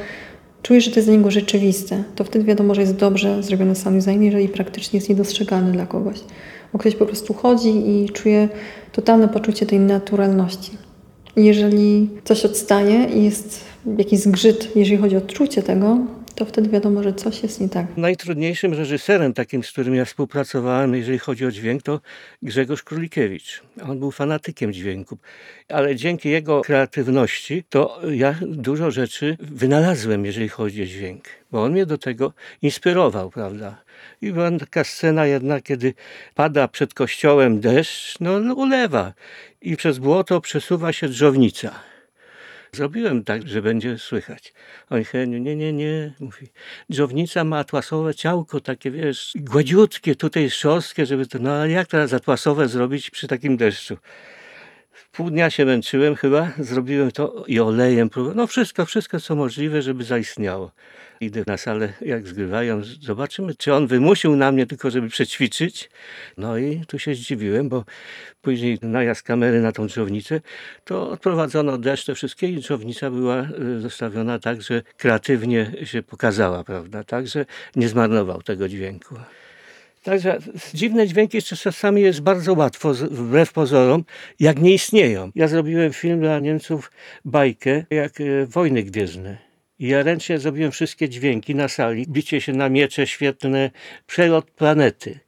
czuje, że to jest dla niego rzeczywiste. To wtedy wiadomo, że jest dobrze zrobiony sound design, jeżeli praktycznie jest niedostrzegalny dla kogoś. Bo ktoś po prostu chodzi i czuje totalne poczucie tej naturalności. Jeżeli coś odstaje i jest jakiś zgrzyt, jeżeli chodzi o odczucie tego, to wtedy wiadomo, że coś jest nie tak. Najtrudniejszym reżyserem takim, z którym ja współpracowałem, jeżeli chodzi o dźwięk, to Grzegorz Królikiewicz. On był fanatykiem dźwięku, ale dzięki jego kreatywności to ja dużo rzeczy wynalazłem, jeżeli chodzi o dźwięk, bo on mnie do tego inspirował, prawda? I była taka scena jedna, kiedy pada przed kościołem deszcz, no no ulewa i przez błoto przesuwa się drzownica. Zrobiłem tak, że będzie słychać. Oj, Heniu, nie, nie, nie, mówi. Dżownica ma atłasowe ciałko, takie, wiesz, gładziutkie, tutaj szorstkie, żeby to, no ale jak teraz atłasowe zrobić przy takim deszczu? Pół dnia się męczyłem chyba, zrobiłem to i olejem, no wszystko, wszystko co możliwe, żeby zaistniało. Idę na salę, jak zgrywają, zobaczymy, czy on wymusił na mnie tylko, żeby przećwiczyć. No i tu się zdziwiłem, bo później najazd kamery na tą drzownicę, to odprowadzono deszcz, te wszystkie i drzownica była y, zostawiona tak, że kreatywnie się pokazała, prawda, tak, że nie zmarnował tego dźwięku. Także dziwne dźwięki czasami jest bardzo łatwo, wbrew pozorom, jak nie istnieją. Ja zrobiłem film dla Niemców, bajkę, jak e, wojny gwiezdne. I ja ręcznie zrobiłem wszystkie dźwięki na sali. Bicie się na miecze świetne, przelot planety.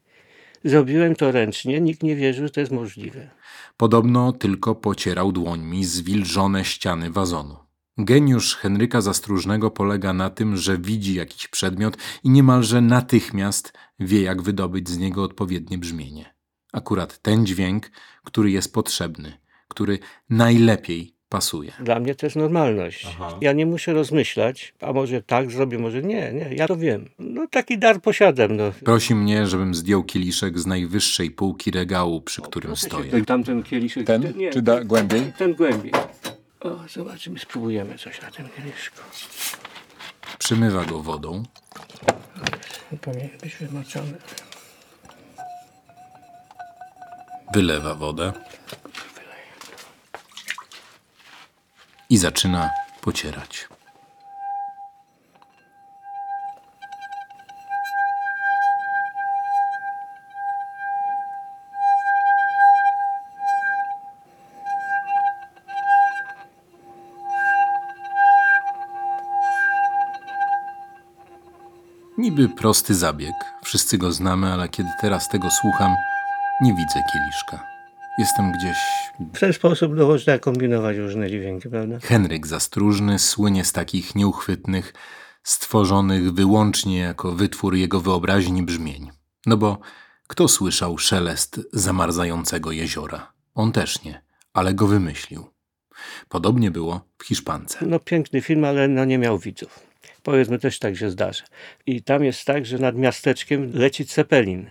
Zrobiłem to ręcznie, nikt nie wierzył, że to jest możliwe. Podobno tylko pocierał dłońmi zwilżone ściany wazonu. Geniusz Henryka Zastróżnego polega na tym, że widzi jakiś przedmiot i niemalże natychmiast wie, jak wydobyć z niego odpowiednie brzmienie. Akurat ten dźwięk, który jest potrzebny, który najlepiej pasuje. Dla mnie to jest normalność. Aha. Ja nie muszę rozmyślać, a może tak zrobię, może nie, nie, ja to wiem. No taki dar posiadam. No. Prosi mnie, żebym zdjął kieliszek z najwyższej półki regału, przy którym stoję. Tamten kieliszek. Ten? nie, Czy da głębiej? Ten głębiej. O, zobaczymy, spróbujemy coś na tym kieliszku. Przymywa go wodą, Powinien być wymoczony. wylewa wodę i zaczyna pocierać. Niby prosty zabieg, wszyscy go znamy, ale kiedy teraz tego słucham, nie widzę kieliszka. Jestem gdzieś W ten sposób no, można kombinować różne dźwięki, prawda? Henryk Zastróżny słynie z takich nieuchwytnych, stworzonych wyłącznie jako wytwór jego wyobraźni brzmień. No bo kto słyszał szelest zamarzającego jeziora? On też nie, ale go wymyślił. Podobnie było w Hiszpance. No piękny film, ale no, nie miał widzów. Powiedzmy, też tak się zdarza. I tam jest tak, że nad miasteczkiem leci Cepelin.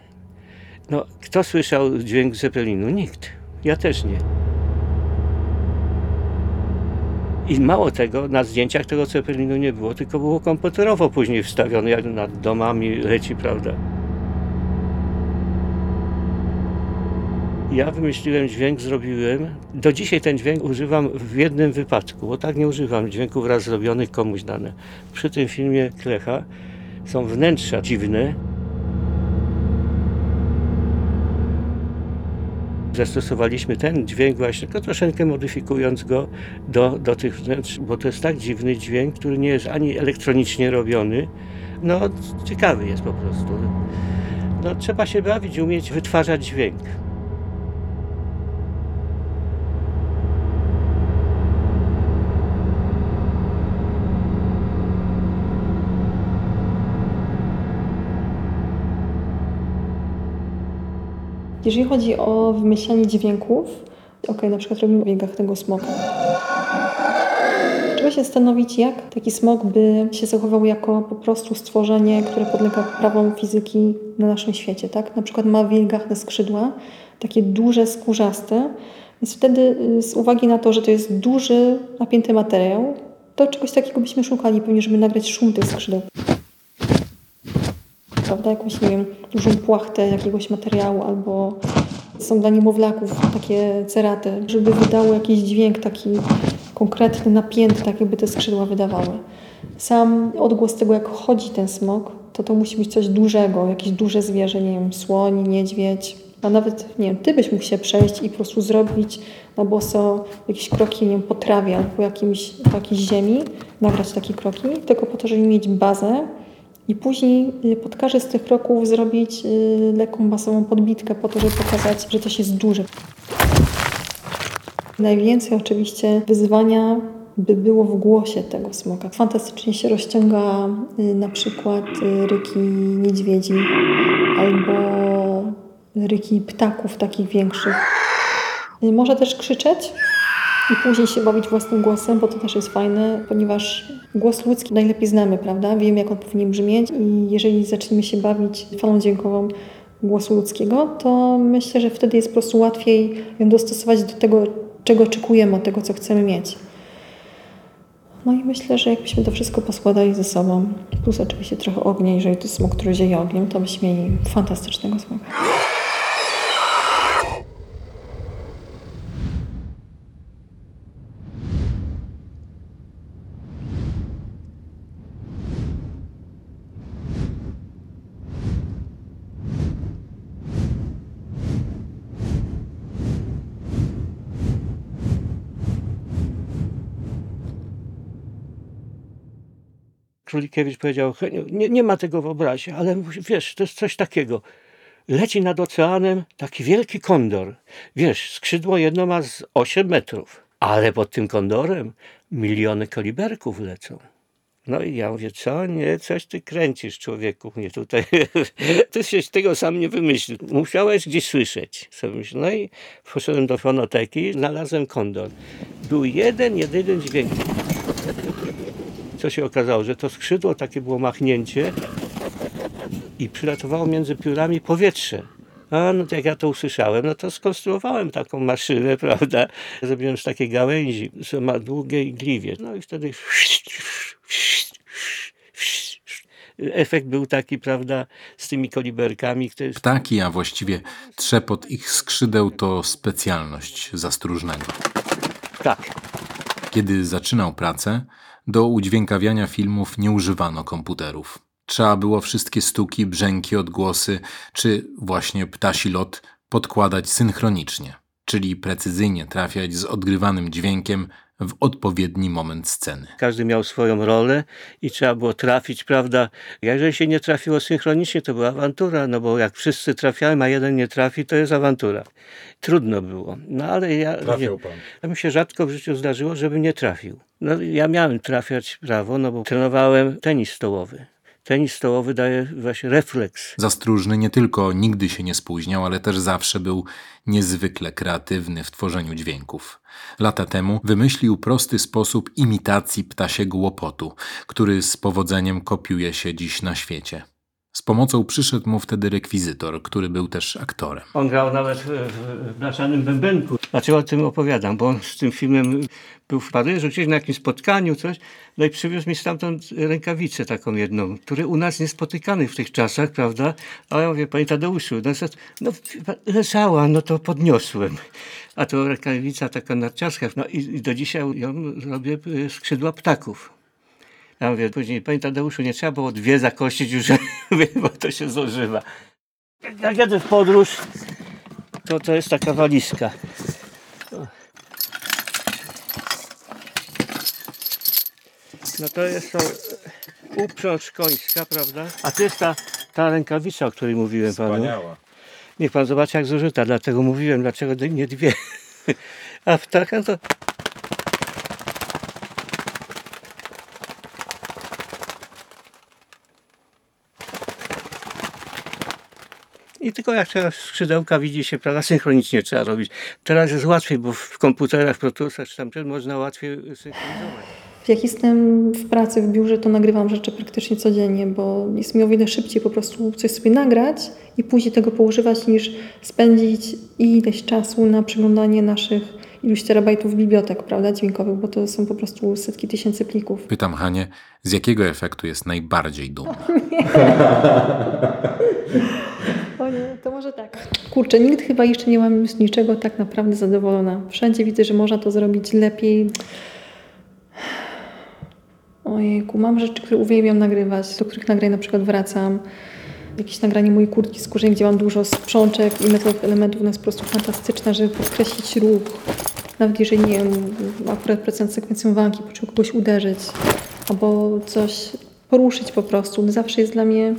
No, kto słyszał dźwięk Zeppelinu? Nikt. Ja też nie. I mało tego, na zdjęciach tego Zeppelinu nie było, tylko było komputerowo później wstawione, jak nad domami leci, prawda? Ja wymyśliłem dźwięk, zrobiłem. Do dzisiaj ten dźwięk używam w jednym wypadku, bo tak nie używam dźwięków raz zrobionych komuś dane. Przy tym filmie Klecha są wnętrza dziwne. Zastosowaliśmy ten dźwięk właśnie, tylko troszeczkę modyfikując go do, do tych wnętrz, bo to jest tak dziwny dźwięk, który nie jest ani elektronicznie robiony. No, ciekawy jest po prostu. No, trzeba się bawić, umieć wytwarzać dźwięk. Jeżeli chodzi o wymyślanie dźwięków, ok, na przykład robimy w biegach tego smoka. Trzeba się zastanowić, jak taki smok by się zachował jako po prostu stworzenie, które podlega prawom fizyki na naszym świecie, tak? Na przykład ma wilgachne skrzydła, takie duże, skórzaste, więc wtedy y, z uwagi na to, że to jest duży, napięty materiał, to czegoś takiego byśmy szukali pewnie, żeby nagrać szum tych skrzydeł. Prawda? Jakąś, nie wiem, dużą płachtę jakiegoś materiału albo są dla niemowlaków takie ceraty, żeby wydało jakiś dźwięk taki konkretny, napięty, tak jakby te skrzydła wydawały. Sam odgłos tego, jak chodzi ten smok, to to musi być coś dużego, jakieś duże zwierzę, nie wiem, słoń, niedźwiedź, a nawet, nie wiem, ty byś mógł się przejść i po prostu zrobić na boso jakieś kroki, nie wiem, po trawie albo jakimś, po jakiejś ziemi, nagrać takie kroki, tylko po to, żeby mieć bazę i później y, pod każdy z tych kroków zrobić y, lekką basową podbitkę po to, żeby pokazać, że coś jest duże. Najwięcej oczywiście wyzwania by było w głosie tego smoka. Fantastycznie się rozciąga y, na przykład ryki niedźwiedzi albo ryki ptaków takich większych. Może też krzyczeć i później się bawić własnym głosem, bo to też jest fajne, ponieważ głos ludzki najlepiej znamy, prawda? Wiemy, jak on powinien brzmieć i jeżeli zaczniemy się bawić falą dźwiękową głosu ludzkiego, to myślę, że wtedy jest po prostu łatwiej ją dostosować do tego, czego oczekujemy, od tego, co chcemy mieć. No i myślę, że jakbyśmy to wszystko poskładali ze sobą, plus oczywiście trochę ognia, jeżeli to smok, który zieje ogniem, to byśmy mieli fantastycznego smoka. Królikiewicz powiedział, nie, nie ma tego w obrazie, ale wiesz, to jest coś takiego. leci nad oceanem taki wielki kondor. Wiesz, skrzydło jedno ma z 8 metrów, ale pod tym kondorem miliony koliberków lecą. No i ja mówię, co? Nie, coś ty kręcisz, człowieku, mnie tutaj. ty się tego sam nie wymyślił. Musiałeś gdzieś słyszeć. No i poszedłem do fonoteki, znalazłem kondor. Był jeden, jedyny dźwięk. Co się okazało, że to skrzydło takie było machnięcie i przylatowało między piórami powietrze. A no jak ja to usłyszałem, no to skonstruowałem taką maszynę, prawda? Zrobiłem z takiej gałęzi, że ma długie igliwie. No i wtedy efekt był taki, prawda, z tymi koliberkami, które Ptaki, a właściwie trzepot ich skrzydeł to specjalność zastróżnego. tak, Kiedy zaczynał pracę, do udźwiękawiania filmów nie używano komputerów. Trzeba było wszystkie stuki, brzęki, odgłosy, czy właśnie ptasi lot podkładać synchronicznie, czyli precyzyjnie trafiać z odgrywanym dźwiękiem w odpowiedni moment sceny. każdy miał swoją rolę i trzeba było trafić, prawda? Jeżeli się nie trafiło synchronicznie, to była awantura, no bo jak wszyscy trafiają, a jeden nie trafi, to jest awantura. Trudno było. No ale ja... Trafiał pan. To mi się rzadko w życiu zdarzyło, żebym nie trafił. No, ja miałem trafiać prawo, no bo trenowałem tenis stołowy. Tenis stołowy daje właśnie refleks. Zastróżny nie tylko nigdy się nie spóźniał, ale też zawsze był niezwykle kreatywny w tworzeniu dźwięków. Lata temu wymyślił prosty sposób imitacji ptasiego łopotu, który z powodzeniem kopiuje się dziś na świecie. Z pomocą przyszedł mu wtedy rekwizytor, który był też aktorem. On grał nawet w, blaszanym bębenku. Dlaczego o tym opowiadam? Bo z tym filmem był w Paryżu, gdzieś na jakimś spotkaniu, coś. No i przywiózł mi stamtąd rękawicę taką jedną, który u nas niespotykany w tych czasach, prawda? A ja mówię, panie Tadeuszu, no, no leżała, no to podniosłem. A to rękawica taka narciarska. No i, i do dzisiaj ją robię y, skrzydła ptaków. Ja mówię później, panie Tadeuszu, nie trzeba było dwie zakościć już, bo to się zużywa. Jak jadę w podróż, to to jest taka walizka. No to jest to uprząż końska, prawda? A to jest ta, ta rękawica, o której mówiłem panu. Wspaniała. Niech pan zobaczy jak zużyta, dlatego mówiłem, dlaczego nie dwie. A ptaka to... tylko jak teraz skrzydełka widzi się, prawda, synchronicznie trzeba robić. Teraz jest łatwiej, bo w komputerach Pro Toolsach czy tam można łatwiej synchronizować. Jak jestem w pracy, w biurze, to nagrywam rzeczy praktycznie codziennie, bo jest mi o wiele szybciej po prostu coś sobie nagrać i później tego poużywać, niż spędzić ileś czasu na przeglądanie naszych iluś terabajtów bibliotek, prawda, dźwiękowych, bo to są po prostu setki tysięcy plików. Pytam Hanie, z jakiego efektu jest najbardziej dumna? O nie, to może tak. Kurczę, nigdy chyba jeszcze nie mam z niczego tak naprawdę zadowolona. Wszędzie widzę, że można to zrobić lepiej. Ojejku, mam rzeczy, które uwielbiam nagrywać, do których nagrań na przykład wracam. Jakieś nagranie mojej kurtki skórzej, gdzie mam dużo sprzączek i metod elementów, ona jest po prostu fantastyczna, żeby podkreślić ruch. Nawet jeżeli, nie wiem, akurat pracując z sekwencją walki, poczuł kogoś uderzyć albo coś poruszyć po prostu. To zawsze jest dla mnie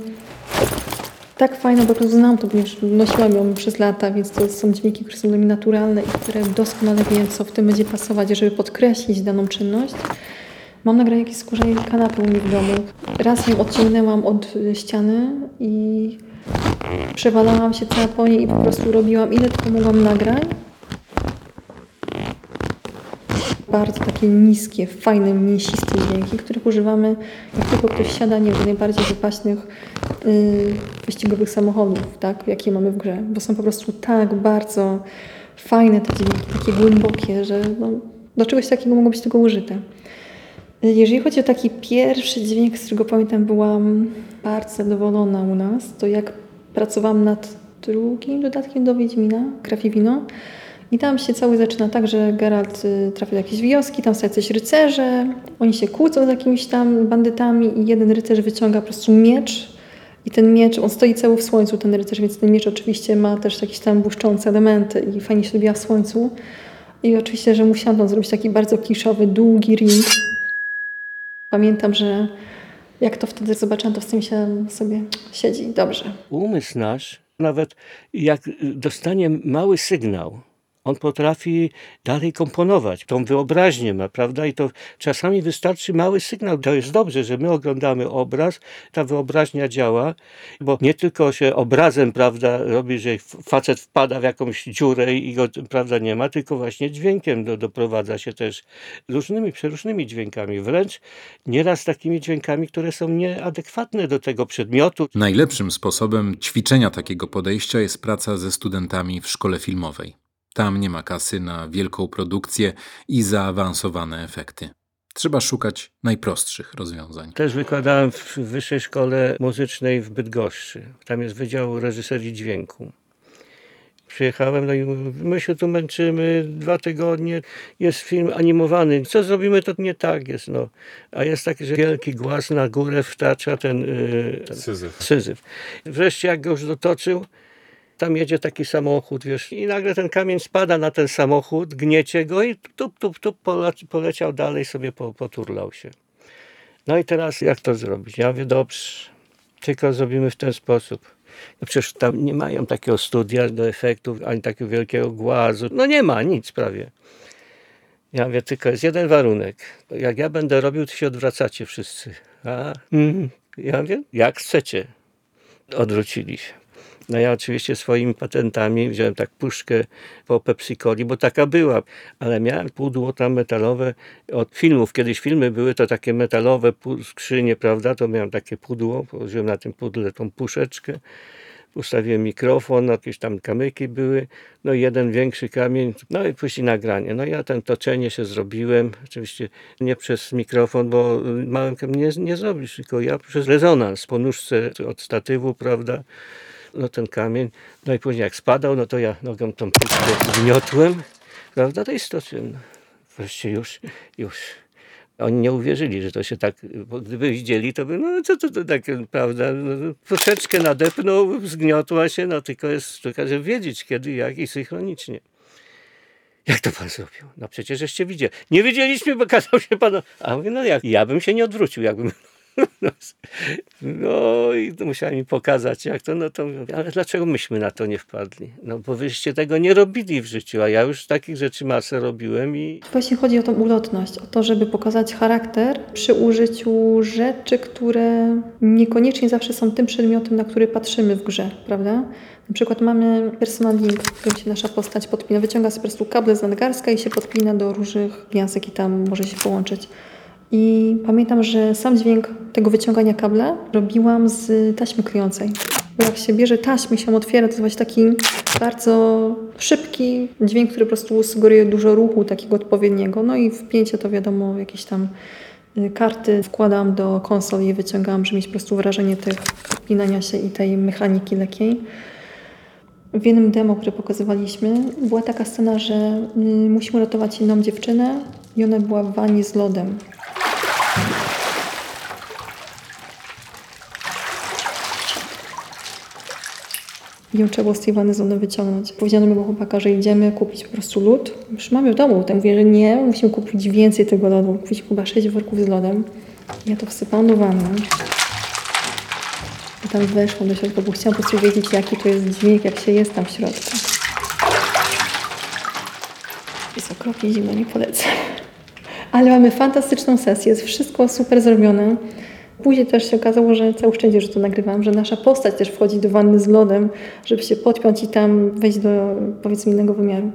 tak fajna, bo znam to, ponieważ nosiłam ją przez lata, więc to są dźwięki, które są dla mnie naturalne i które doskonale wiem, co w tym będzie pasować, żeby podkreślić daną czynność. Mam nagranie jakieś skórzanej kanapy u mnie w domu. Raz ją odciągnęłam od y, ściany i przewalałam się cała po niej i po prostu robiłam ile tylko mogłam nagrań. Bardzo takie niskie, fajne, mięsiste dźwięki, których używamy, jak tylko ktoś siada, nie do najbardziej wypaśnych wyścigowych samochodów, tak, jakie mamy w grze, bo są po prostu tak bardzo fajne te dźwięki, takie głębokie, że no, do czegoś takiego mogło być tylko użyte. Jeżeli chodzi o taki pierwszy dźwięk, z którego pamiętam, byłam bardzo zadowolona u nas, to jak pracowałam nad drugim dodatkiem do Wiedźmina, Krew i Wino, i tam się cały zaczyna tak, że Geralt y, trafia do jakiejś wioski, tam są jacyś rycerze, oni się kłócą z jakimiś tam bandytami i jeden rycerz wyciąga po prostu miecz i ten miecz, on stoi cały w słońcu, ten rycerz, więc ten miecz oczywiście ma też jakieś tam błyszczące elementy i fajnie się w słońcu. I oczywiście, że musiałam tam zrobić taki bardzo kiszowy, długi ring. Pamiętam, że jak to wtedy zobaczyłam, to w tym się sobie siedzi dobrze. Umysł nasz Nawet jak dostanie mały sygnał, on potrafi dalej komponować. Tą wyobraźnię ma, prawda? I to czasami wystarczy mały sygnał. To jest dobrze, że my oglądamy obraz, ta wyobraźnia działa, bo nie tylko się obrazem, prawda, robi, że facet wpada w jakąś dziurę i go, prawda, nie ma, tylko właśnie dźwiękiem do, doprowadza się też różnymi, przeróżnymi dźwiękami. Wręcz nieraz takimi dźwiękami, które są nieadekwatne do tego przedmiotu. Najlepszym sposobem ćwiczenia takiego podejścia jest praca ze studentami w szkole filmowej. Tam nie ma kasy na wielką produkcję i zaawansowane efekty. Trzeba szukać najprostszych rozwiązań. Też wykładałem w Wyższej Szkole Muzycznej w Bydgoszczy. Tam jest Wydział Reżyserii Dźwięku. Przyjechałem, no i my się tu męczymy dwa tygodnie, jest film animowany. Co zrobimy, to nie tak jest. No. A jest taki, że wielki głaz na górę wtacza ten, yy, ten Syzyf. syzyf. Wreszcie jak go już dotoczył, tam jedzie taki samochód, wiesz, i nagle ten kamień spada na ten samochód, gniecie go i tup, tup, tup, poleci- poleciał dalej, sobie po, poturlał się. No i teraz jak to zrobić? Ja mówię, dobrze, tylko zrobimy w ten sposób. No przecież tam nie mają takiego studia do efektów, ani takiego wielkiego głazu. No nie ma, nic prawie. Ja mówię, tylko jest jeden warunek. Jak ja będę robił, to się odwracacie wszyscy. A? Mhm. Ja mówię, jak chcecie. Odwrócili się. No ja oczywiście swoimi patentami wziąłem tak puszkę po Pepsi-Coli, bo taka była, ale miałem pudło tam metalowe od filmów. Kiedyś filmy były to takie metalowe skrzynie, prawda? To miałem takie pudło, położyłem na tym pudle tą puszeczkę, ustawiłem mikrofon, jakieś tam kamyki były, no i jeden większy kamień, no i później nagranie. No ja ten toczenie się zrobiłem, oczywiście nie przez mikrofon, bo małym kamieniem nie, nie zrobisz, tylko ja przez rezonans po nóżce od statywu, prawda? No ten kamień, no i później jak spadał, no to ja nogą tą puszkę zgniotłem, prawda, to i stoczyłem. No. Wreszcie już, już. Oni nie uwierzyli, że to się tak, bo gdyby widzieli, to by, no co to, to tak, prawda, no, troszeczkę nadepnął, zgniotła się, no tylko jest sztuka, żeby wiedzieć kiedy, jak i synchronicznie. Jak to pan zrobił? No przecież żeście widzieli. Nie widzieliśmy, bo kazał się pan. A mówię, no jak? Ja bym się nie odwrócił, jakbym. No i to musiałem mi pokazać, jak to, no to ale dlaczego myśmy na to nie wpadli? No bo wyście tego nie robili w życiu, a ja już takich rzeczy masę robiłem i Właśnie chodzi o tą ulotność, o to, żeby pokazać charakter przy użyciu rzeczy, które niekoniecznie zawsze są tym przedmiotem, na który patrzymy w grze, prawda? Na przykład mamy personal link, w którym się nasza postać podpina, wyciąga po prostu kable z nadgarstka i się podpina do różnych gwiazdek i tam może się połączyć. I pamiętam, że sam dźwięk tego wyciągania kabla robiłam z taśmy klejącej. Bo jak się bierze taśmy i się otwiera, to jest właśnie taki bardzo szybki dźwięk, który po prostu sugeruje dużo ruchu takiego odpowiedniego. No i wpięcie to wiadomo, jakieś tam y, karty wkładam do konsoli i wyciągam, żeby mieć po prostu wrażenie tych podpinania się i tej mechaniki lekkiej. W jednym demo, które pokazywaliśmy, była taka scena, że y, musimy ratować inną dziewczynę i ona była w wani z lodem. Ją trzeba było wanny z lodem wyciągnąć. Powiedziano mi chłopaka, że idziemy kupić po prostu lód. Już mamy w domu. Tak mówię, że nie, musimy kupić więcej tego lodu. Kupić chyba 6 worków z lodem. Ja to wsypałam do wanny. I tam weszłam do środka, bo chciałam po prostu wiedzieć, jaki to jest dźwięk, jak się jest tam w środku. Jest okropnie zimno, nie polecam. Ale mamy fantastyczną sesję, jest wszystko super zrobione. Później też się okazało, że całe szczęście, że to nagrywałam, że nasza postać też wchodzi do wanny z lodem, żeby się podpiąć i tam wejść do powiedzmy innego wymiaru.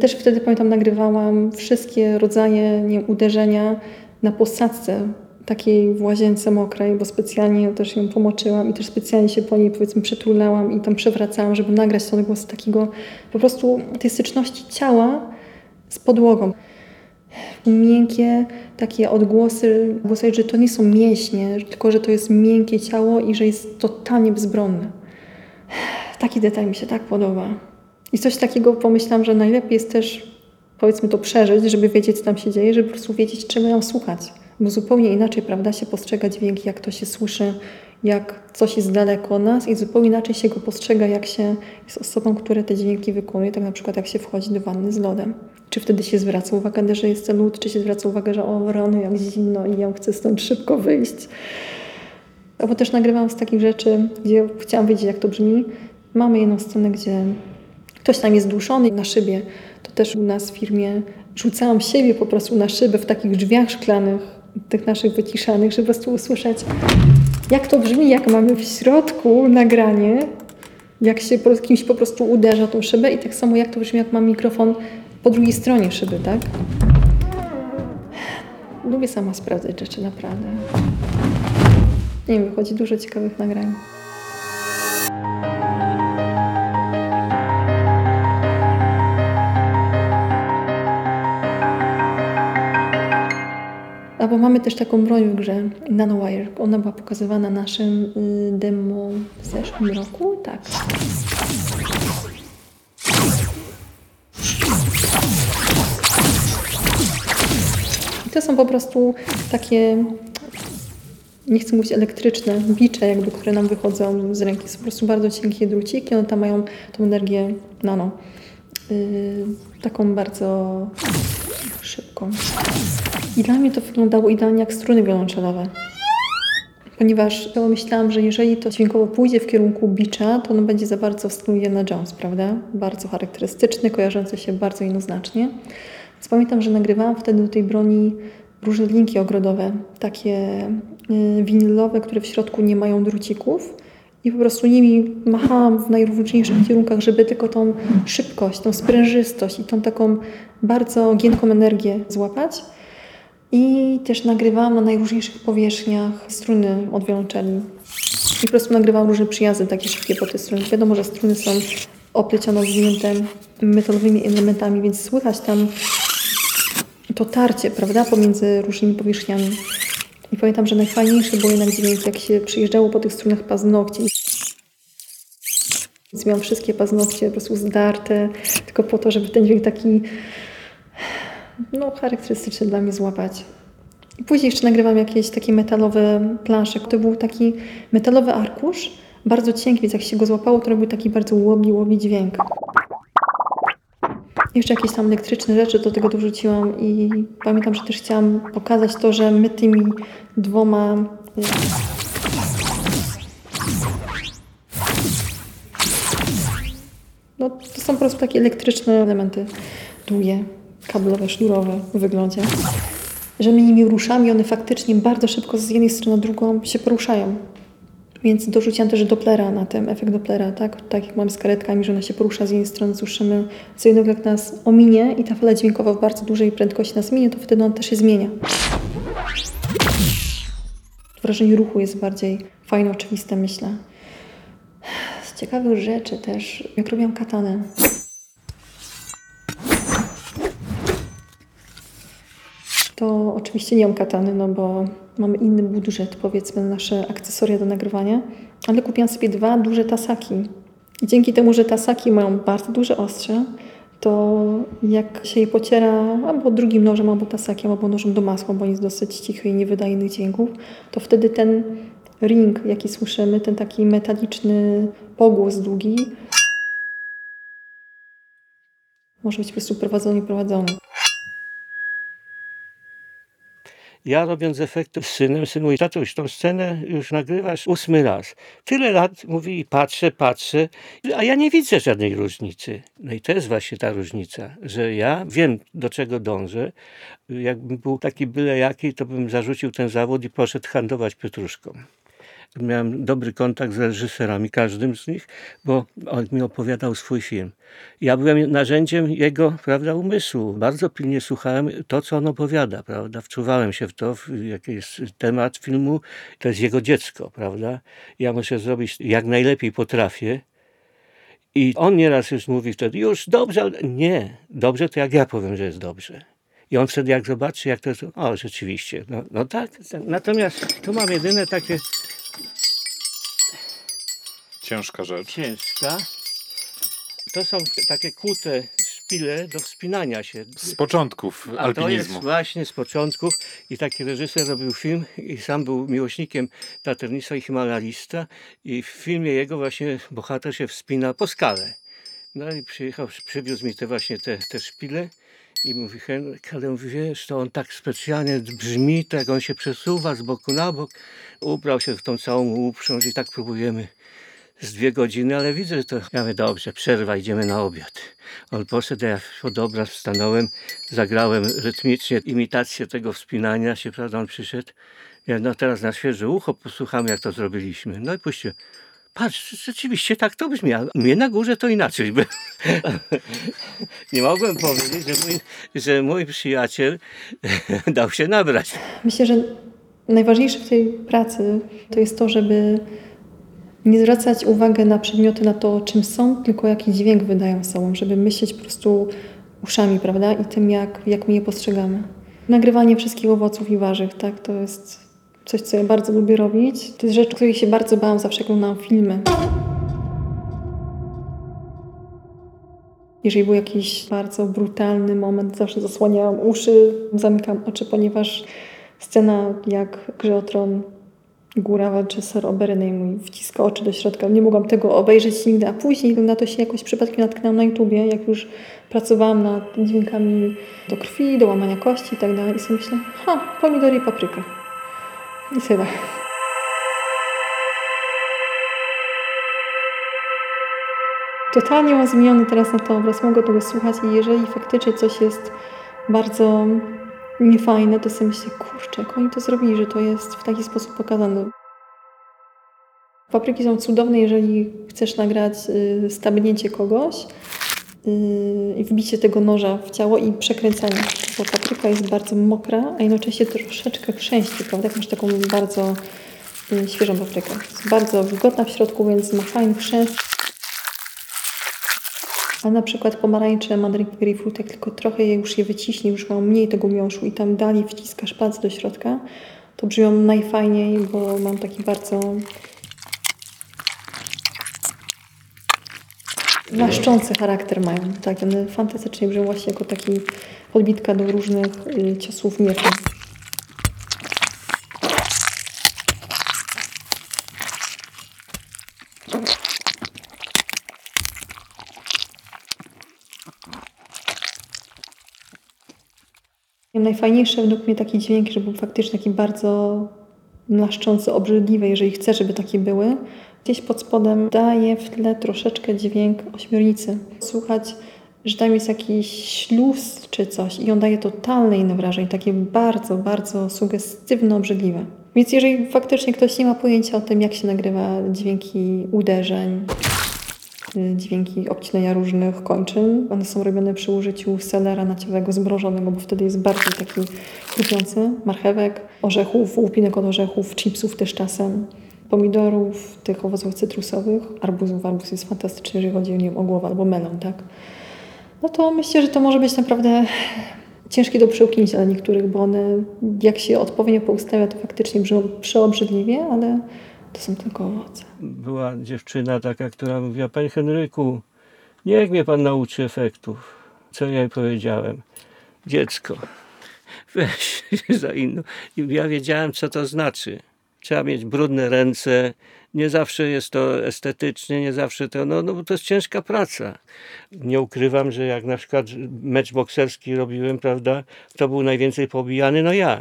Też wtedy pamiętam nagrywałam wszystkie rodzaje nie, uderzenia na posadzce takiej w łazience mokrej, bo specjalnie też ją pomoczyłam i też specjalnie się po niej powiedzmy przytulałam i tam przewracałam, żeby nagrać ten głos takiego po prostu tej styczności ciała z podłogą miękkie takie odgłosy, głosuję, że to nie są mięśnie, tylko że to jest miękkie ciało i że jest totalnie bezbronne. Taki detal mi się tak podoba. I coś takiego pomyślałam, że najlepiej jest też powiedzmy to przeżyć, żeby wiedzieć, co tam się dzieje, żeby po prostu wiedzieć, czego ją słuchać. Bo zupełnie inaczej, prawda, się postrzega dźwięk, jak to się słyszy, jak coś jest daleko od nas i zupełnie inaczej się go postrzega, jak się jest osobą, która te dźwięki wykonuje, tak na przykład jak się wchodzi do wanny z lodem. Czy wtedy się zwraca uwagę, że jest lód, czy się zwraca uwagę, że o rany, jak zimno i ja chcę stąd szybko wyjść. Albo też nagrywam z takich rzeczy, gdzie chciałam wiedzieć, jak to brzmi Mamy jedną scenę, gdzie ktoś tam jest duszony na szybie. To też u nas w firmie rzucałam siebie po prostu na szybę w takich drzwiach szklanych, tych naszych wyciszanych, żeby po prostu usłyszeć, jak to brzmi, jak mamy w środku nagranie, jak się kimś po prostu uderza tą szybę i tak samo jak to brzmi, jak mam mikrofon po drugiej stronie szyby, tak? Lubię sama sprawdzać rzeczy, naprawdę. Nie wiem, wychodzi dużo ciekawych nagrań. Albo mamy też taką broń w grze, NanoWire. Ona była pokazywana na naszym y, demo w zeszłym roku, tak. I to są po prostu takie, nie chcę mówić elektryczne, bicze jakby, które nam wychodzą z ręki. Są po prostu bardzo cienkie druciki, one tam mają tą energię nano. Yy, taką bardzo szybką. I dla mnie to wyglądało idealnie jak struny wiolonczelowe. Ponieważ myślałam, że jeżeli to dźwiękowo pójdzie w kierunku bicza, to ono będzie za bardzo w stylu Indiana Jones, prawda? Bardzo charakterystyczny, kojarzący się bardzo jednoznacznie. Więc pamiętam, że nagrywałam wtedy do tej broni różne linki ogrodowe, takie y, winylowe, które w środku nie mają drucików. I po prostu nimi machałam w najróżniejszych kierunkach, żeby tylko tą szybkość, tą sprężystość i tą taką bardzo giętką energię złapać. I też nagrywałam na najróżniejszych powierzchniach struny od wiolonczeli. I po prostu nagrywałam różne przyjazdy takie szybkie po tej stronie. Wiadomo, że struny są oplecione, zwinięte metalowymi elementami, więc słychać tam to tarcie, prawda, pomiędzy różnymi powierzchniami. I pamiętam, że najfajniejszy był jednak dźwięk, jak się przyjeżdżało po tych strunach paznokcie. Więc miałam wszystkie paznokcie po prostu zdarte, tylko po to, żeby ten dźwięk taki no, charakterystyczny dla mnie złapać. I później jeszcze nagrywam jakieś takie metalowe plansze. To był taki metalowy arkusz, bardzo cienki, więc jak się go złapało, to robił taki bardzo łobi, łobi dźwięk. Jeszcze jakieś tam elektryczne rzeczy do tego dorzuciłam i pamiętam, że też chciałam pokazać to, że my tymi dwoma y, no, to są po prostu takie elektryczne elementy, długie, kablowe, sznurowe w wyglądzie, że my nimi ruszamy one faktycznie bardzo szybko z jednej strony na drugą się poruszają. Więc dorzuciłam też Dopplera na tym, efekt Dopplera, tak? Tak jak mam z karetkami, że ona się porusza z jednej strony, słyszymy, co jednego jak nas ominie i ta fala dźwiękowa w bardzo dużej prędkości nas minie, to wtedy on też się zmienia. Wrażenie ruchu jest bardziej fajne, oczywiste, myślę. Z ciekawych rzeczy też, jak robiłam katanę. To oczywiście nie mam katany, no bo mamy inny budżet, powiedzmy, na nasze akcesoria do nagrywania, ale kupiłam sobie dwa duże tasaki. I dzięki temu, że tasaki mają bardzo duże ostrze, to jak się je pociera albo drugim nożem, albo tasakiem, albo nożem do masła, bo jest dosyć cichy i nie wydaje innych dźwięków, to wtedy ten ring, jaki słyszymy, ten taki metaliczny pogłos długi, może być po prostu prowadzony prowadzony. Ja robiąc efekty z synem, syn mówi, tatuś, tą scenę już nagrywasz ósmy raz. Tyle lat, mówi, i patrzę, patrzę, a ja nie widzę żadnej różnicy. No i to jest właśnie ta różnica, że ja wiem, do czego dążę. Jakbym był taki byle jaki, to bym zarzucił ten zawód i poszedł handlować pietruszką. Miałem dobry kontakt z reżyserami, każdym z nich, bo on mi opowiadał swój film. Ja byłem narzędziem jego prawda, umysłu. Bardzo pilnie słuchałem to, co on opowiada. Prawda? Wczuwałem się w to, w jaki jest temat filmu. To jest jego dziecko. Prawda? Ja muszę zrobić jak najlepiej potrafię. I on nieraz już mówi wtedy, już dobrze, ale nie, dobrze to jak ja powiem, że jest dobrze. I on wtedy jak zobaczy, jak to jest, o rzeczywiście, no, no tak. Natomiast tu mam jedyne takie Ciężka rzecz. ciężka. To są takie kłute szpile do wspinania się. Z początków A to alpinizmu. jest właśnie z początków i taki reżyser robił film i sam był miłośnikiem latarnictwa i himalayista i w filmie jego właśnie bohater się wspina po skale. No i przyjechał, przywiózł mi te właśnie te, te szpile i mówi Henryk, ale mówi, wiesz, to on tak specjalnie brzmi, tak on się przesuwa z boku na bok. Ubrał się w tą całą uprząż i tak próbujemy z dwie godziny, ale widzę, że to... Ja mówię, dobrze, przerwa, idziemy na obiad. On poszedł, ja pod obraz stanąłem, zagrałem rytmicznie imitację tego wspinania się, prawda, on przyszedł. Ja, no teraz na świeże ucho posłuchamy, jak to zrobiliśmy. No i puśćcie. Patrz, rzeczywiście tak to brzmi, a mnie na górze to inaczej było. Nie mogłem powiedzieć, że mój, że mój przyjaciel dał się nabrać. Myślę, że najważniejsze w tej pracy to jest to, żeby nie zwracać uwagi na przedmioty, na to, czym są, tylko jaki dźwięk wydają sobą, żeby myśleć po prostu uszami, prawda, i tym, jak, jak my je postrzegamy. Nagrywanie wszystkich owoców i warzyw, tak, to jest coś, co ja bardzo lubię robić. To jest rzecz, której się bardzo bałam zawsze, oglądałam filmy. Jeżeli był jakiś bardzo brutalny moment, zawsze zasłaniałam uszy, zamykam oczy, ponieważ scena jak Grze o Tron, Góra walczy z Sir Oberyn i mój wciska oczy do środka. Nie mogłam tego obejrzeć nigdy, a później na to się jakoś przypadkiem natknęłam na YouTubie, jak już pracowałam nad dźwiękami do krwi, do łamania kości i tak dalej. I sobie myślę, ha, pomidory i papryka. I tyle. Totalnie mam zmieniony teraz na to obraz, mogę tego słuchać i jeżeli faktycznie coś jest bardzo niefajne, to sobie myślę, kurczę, jak oni to zrobili, że to jest w taki sposób pokazane. Papryki są cudowne, jeżeli chcesz nagrać y, stabnięcie kogoś y, i wbicie tego noża w ciało i przekręcanie, bo papryka jest bardzo mokra, a jednocześnie troszeczkę chrzęści, prawda? Jak masz taką bardzo y, świeżą paprykę. Jest bardzo wilgotna w środku, więc ma fajny chrzęst. A na przykład pomarańcze, mandarynki, grejpfrut, jak tylko trochę je już je wyciśnie, już mają mniej tego miąższu i tam dalej wciskasz palce do środka, to brzmią najfajniej, bo mam taki bardzo naszczący charakter mają. Tak, one fantastycznie brzmią właśnie jako taki podbitka do różnych y, ciosów mieczem. Najfajniejsze według mnie taki dźwięk, żeby był faktycznie taki bardzo naszczący, obrzydliwy, jeżeli chcę, żeby takie były. Gdzieś pod spodem daje w tle troszeczkę dźwięk ośmiornicy. Słuchać, że tam jest jakiś śluz czy coś i on daje totalne inne wrażenie, takie bardzo, bardzo sugestywno obrzydliwe. Więc jeżeli faktycznie ktoś nie ma pojęcia o tym, jak się nagrywa dźwięki uderzeń, dźwięki obcinania różnych kończyn. One są robione przy użyciu selera naciowego zmrożonego, bo wtedy jest bardziej taki chrupiący. Marchewek, orzechów, łupinek od orzechów, chipsów też czasem, pomidorów, tych owoców cytrusowych, arbuzów. Arbuz jest fantastyczny, jeżeli chodzi nie wiem, o głowę albo melon, tak? No to myślę, że to może być naprawdę ciężkie do przełknięcia dla niektórych, bo one jak się odpowiednio poustawia, to faktycznie brzmią przeobrzydliwie, ale to są tylko owoce. Była dziewczyna taka, która mówiła, panie Henryku, niech mnie pan nauczy efektów. Co ja jej powiedziałem? Dziecko, weź się za inną. Ja wiedziałem, co to znaczy. Trzeba mieć brudne ręce. Nie zawsze jest to estetycznie, nie zawsze to, no, no bo to jest ciężka praca. Nie ukrywam, że jak na przykład mecz bokserski robiłem, prawda, to był najwięcej pobijany, no ja.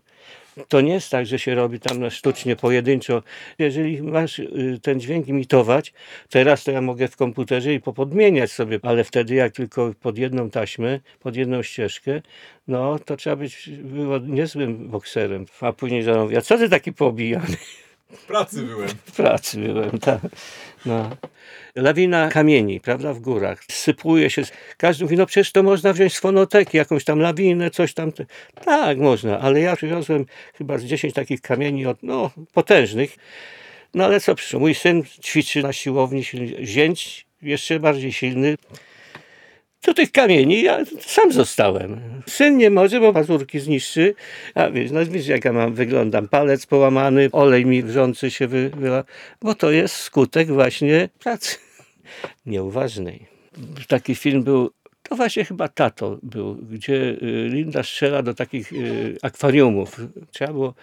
To nie jest tak, że się robi tam sztucznie, pojedynczo. Jeżeli masz y, ten dźwięk imitować, teraz to ja mogę w komputerze i popodmieniać sobie, ale wtedy jak tylko pod jedną taśmę, pod jedną ścieżkę, no to trzeba być było niezłym bokserem. A później mówi, a co ty taki pobijany? W pracy byłem. W pracy byłem, tak. No. Lawina kamieni, prawda, w górach. Sypuje się. Każdy mówi, no przecież to można wziąć z fonoteki, jakąś tam lawinę, coś tam. Tak, można, ale ja przywiozłem chyba z 10 takich kamieni, od, no, potężnych. No ale co, przyszło? mój syn ćwiczy na siłowni, zięć jeszcze bardziej silny. Do tych kamieni ja sam zostałem. Syn nie może, bo pazurki zniszczy. A wiesz, no wiesz jak ja mam, wyglądam. Palec połamany, olej mi wrzący się wy, wyla, bo to jest skutek właśnie pracy nieuważnej. Taki film był, to właśnie chyba Tato był, gdzie y, Linda strzela do takich y, akwariumów. Trzeba było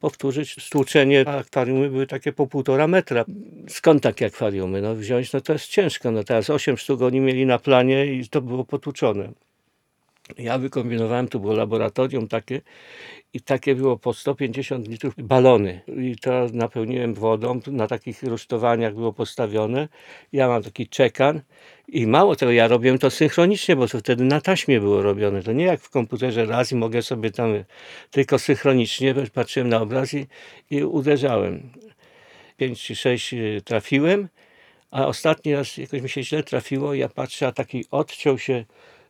powtórzyć stłuczenie. A akwariumy były takie po półtora metra. Skąd takie akwariumy? No wziąć, no to jest ciężko. No teraz osiem sztuk oni mieli na planie i to było potłuczone. Ja wykombinowałem, to było laboratorium takie i takie było po 150 litrów balony. I to napełniłem wodą, na takich rusztowaniach było postawione. Ja mam taki czekan i mało tego, ja robiłem to synchronicznie, bo to wtedy na taśmie było robione. To nie jak w komputerze raz i mogę sobie tam, tylko synchronicznie patrzyłem na obraz i, i uderzałem. 5 czy 6 trafiłem, a ostatni raz jakoś mi się źle trafiło. Ja patrzę, a taki odciął się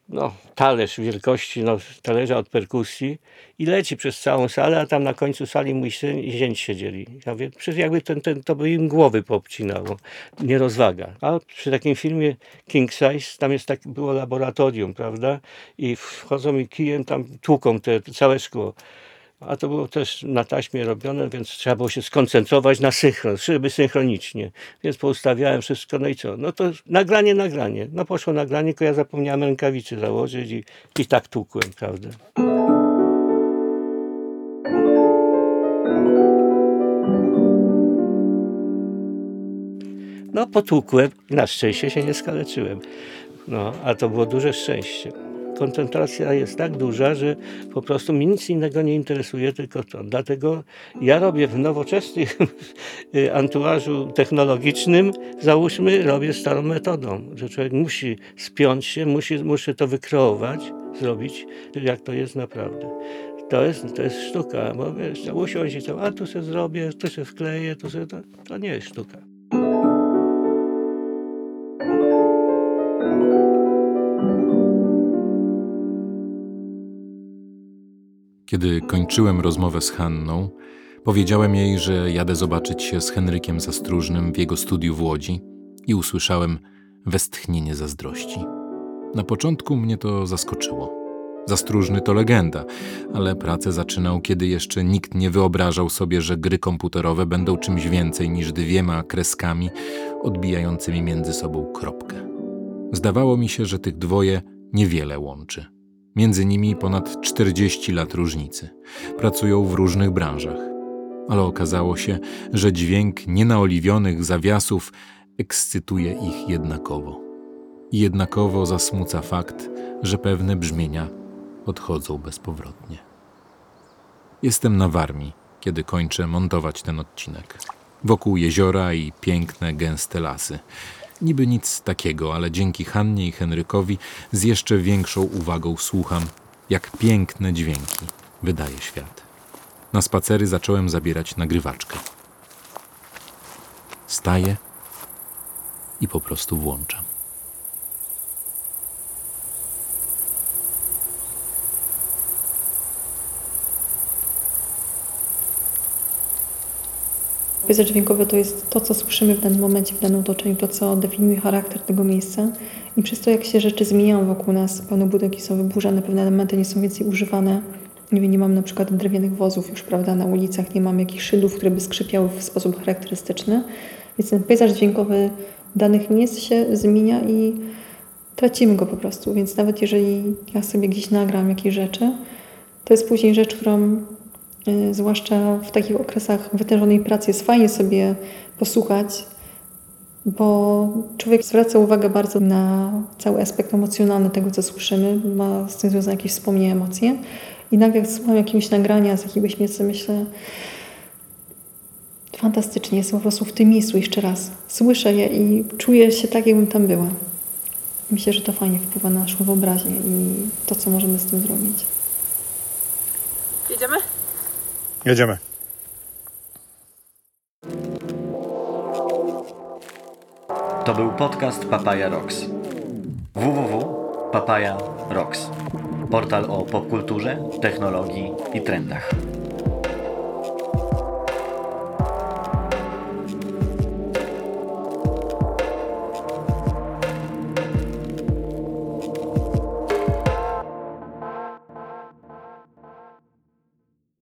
no, talerz wielkości no, talerza od perkusji i leci przez całą salę, a tam na końcu sali mój syn i zięć siedzieli. Ja mówię, przecież jakby ten, ten, to by im głowy poobcinało. Nie rozwaga. A przy takim filmie King Size, tam jest tak, było laboratorium, prawda? I wchodzą i kijem tam tłuką te, całe szkło. A to było też na taśmie robione, więc trzeba było się skoncentrować na synchron, żeby synchronicznie. Więc poustawiałem wszystko, no i co? No to nagranie, nagranie. No poszło nagranie, tylko ja zapomniałem rękawicy założyć i, i tak tłukłem, prawda? No potłukłem, na szczęście się nie skaleczyłem. No, a to było duże szczęście. Koncentracja jest tak duża, że po prostu mnie nic innego nie interesuje, tylko to. Dlatego ja robię w nowoczesnym anturażu technologicznym, załóżmy, robię starą metodą, że człowiek musi spiąć się, musi, musi to wykreować, zrobić, jak to jest naprawdę. To jest, to jest sztuka, bo wiesz, usiąść i to, a tu się zrobię, tu się wkleję, tu się, to, to nie jest sztuka. Kiedy kończyłem rozmowę z Hanną, powiedziałem jej, że jadę zobaczyć się z Henrykiem Zastróżnym w jego studiu w Łodzi i usłyszałem westchnienie zazdrości. Na początku mnie to zaskoczyło. Zastróżny to legenda, ale pracę zaczynał, kiedy jeszcze nikt nie wyobrażał sobie, że gry komputerowe będą czymś więcej niż dwiema kreskami odbijającymi między sobą kropkę. Zdawało mi się, że tych dwoje niewiele łączy. Między nimi ponad 40 lat różnicy. Pracują w różnych branżach. Ale okazało się, że dźwięk nienaoliwionych zawiasów ekscytuje ich jednakowo. I jednakowo zasmuca fakt, że pewne brzmienia odchodzą bezpowrotnie. Jestem na Warmii, kiedy kończę montować ten odcinek. Wokół jeziora i piękne, gęste lasy. Niby nic takiego, ale dzięki Hannie i Henrykowi z jeszcze większą uwagą słucham, jak piękne dźwięki wydaje świat. Na spacery zacząłem zabierać nagrywaczkę. Staję i po prostu włączam. Pejzaż dźwiękowy to jest to, co słyszymy w danym momencie, w danym otoczeniu, to, co definiuje charakter tego miejsca. I przez to, jak się rzeczy zmieniają wokół nas, pewne budynki są wyburzane, pewne elementy nie są więcej używane. Nie, wiem, nie mamy na przykład drewnianych wozów już, prawda, na ulicach, nie mamy jakichś szydów, które by skrzypiały w sposób charakterystyczny. Więc ten pejzaż dźwiękowy danych miejsc się zmienia i tracimy go po prostu. Więc nawet jeżeli ja sobie gdzieś nagram jakieś rzeczy, to jest później rzecz, którą zwłaszcza w takich okresach wytężonej pracy jest fajnie sobie posłuchać, bo człowiek zwraca uwagę bardzo na cały aspekt emocjonalny tego, co słyszymy, ma z tym związane jakieś wspomnienia, emocje. I nagle jak słucham jakiegoś nagrania z jakiegoś miejsca, myślę, fantastycznie, jestem po prostu w tym miejscu jeszcze raz. Słyszę je i czuję się tak, jakbym tam była. Myślę, że to fajnie wpływa na naszą wyobraźnię i to, co możemy z tym zrobić. Jedziemy? Jedziemy. To był podcast Papaya Rocks. www.papaya Rocks. Portal o popkulturze, technologii i trendach.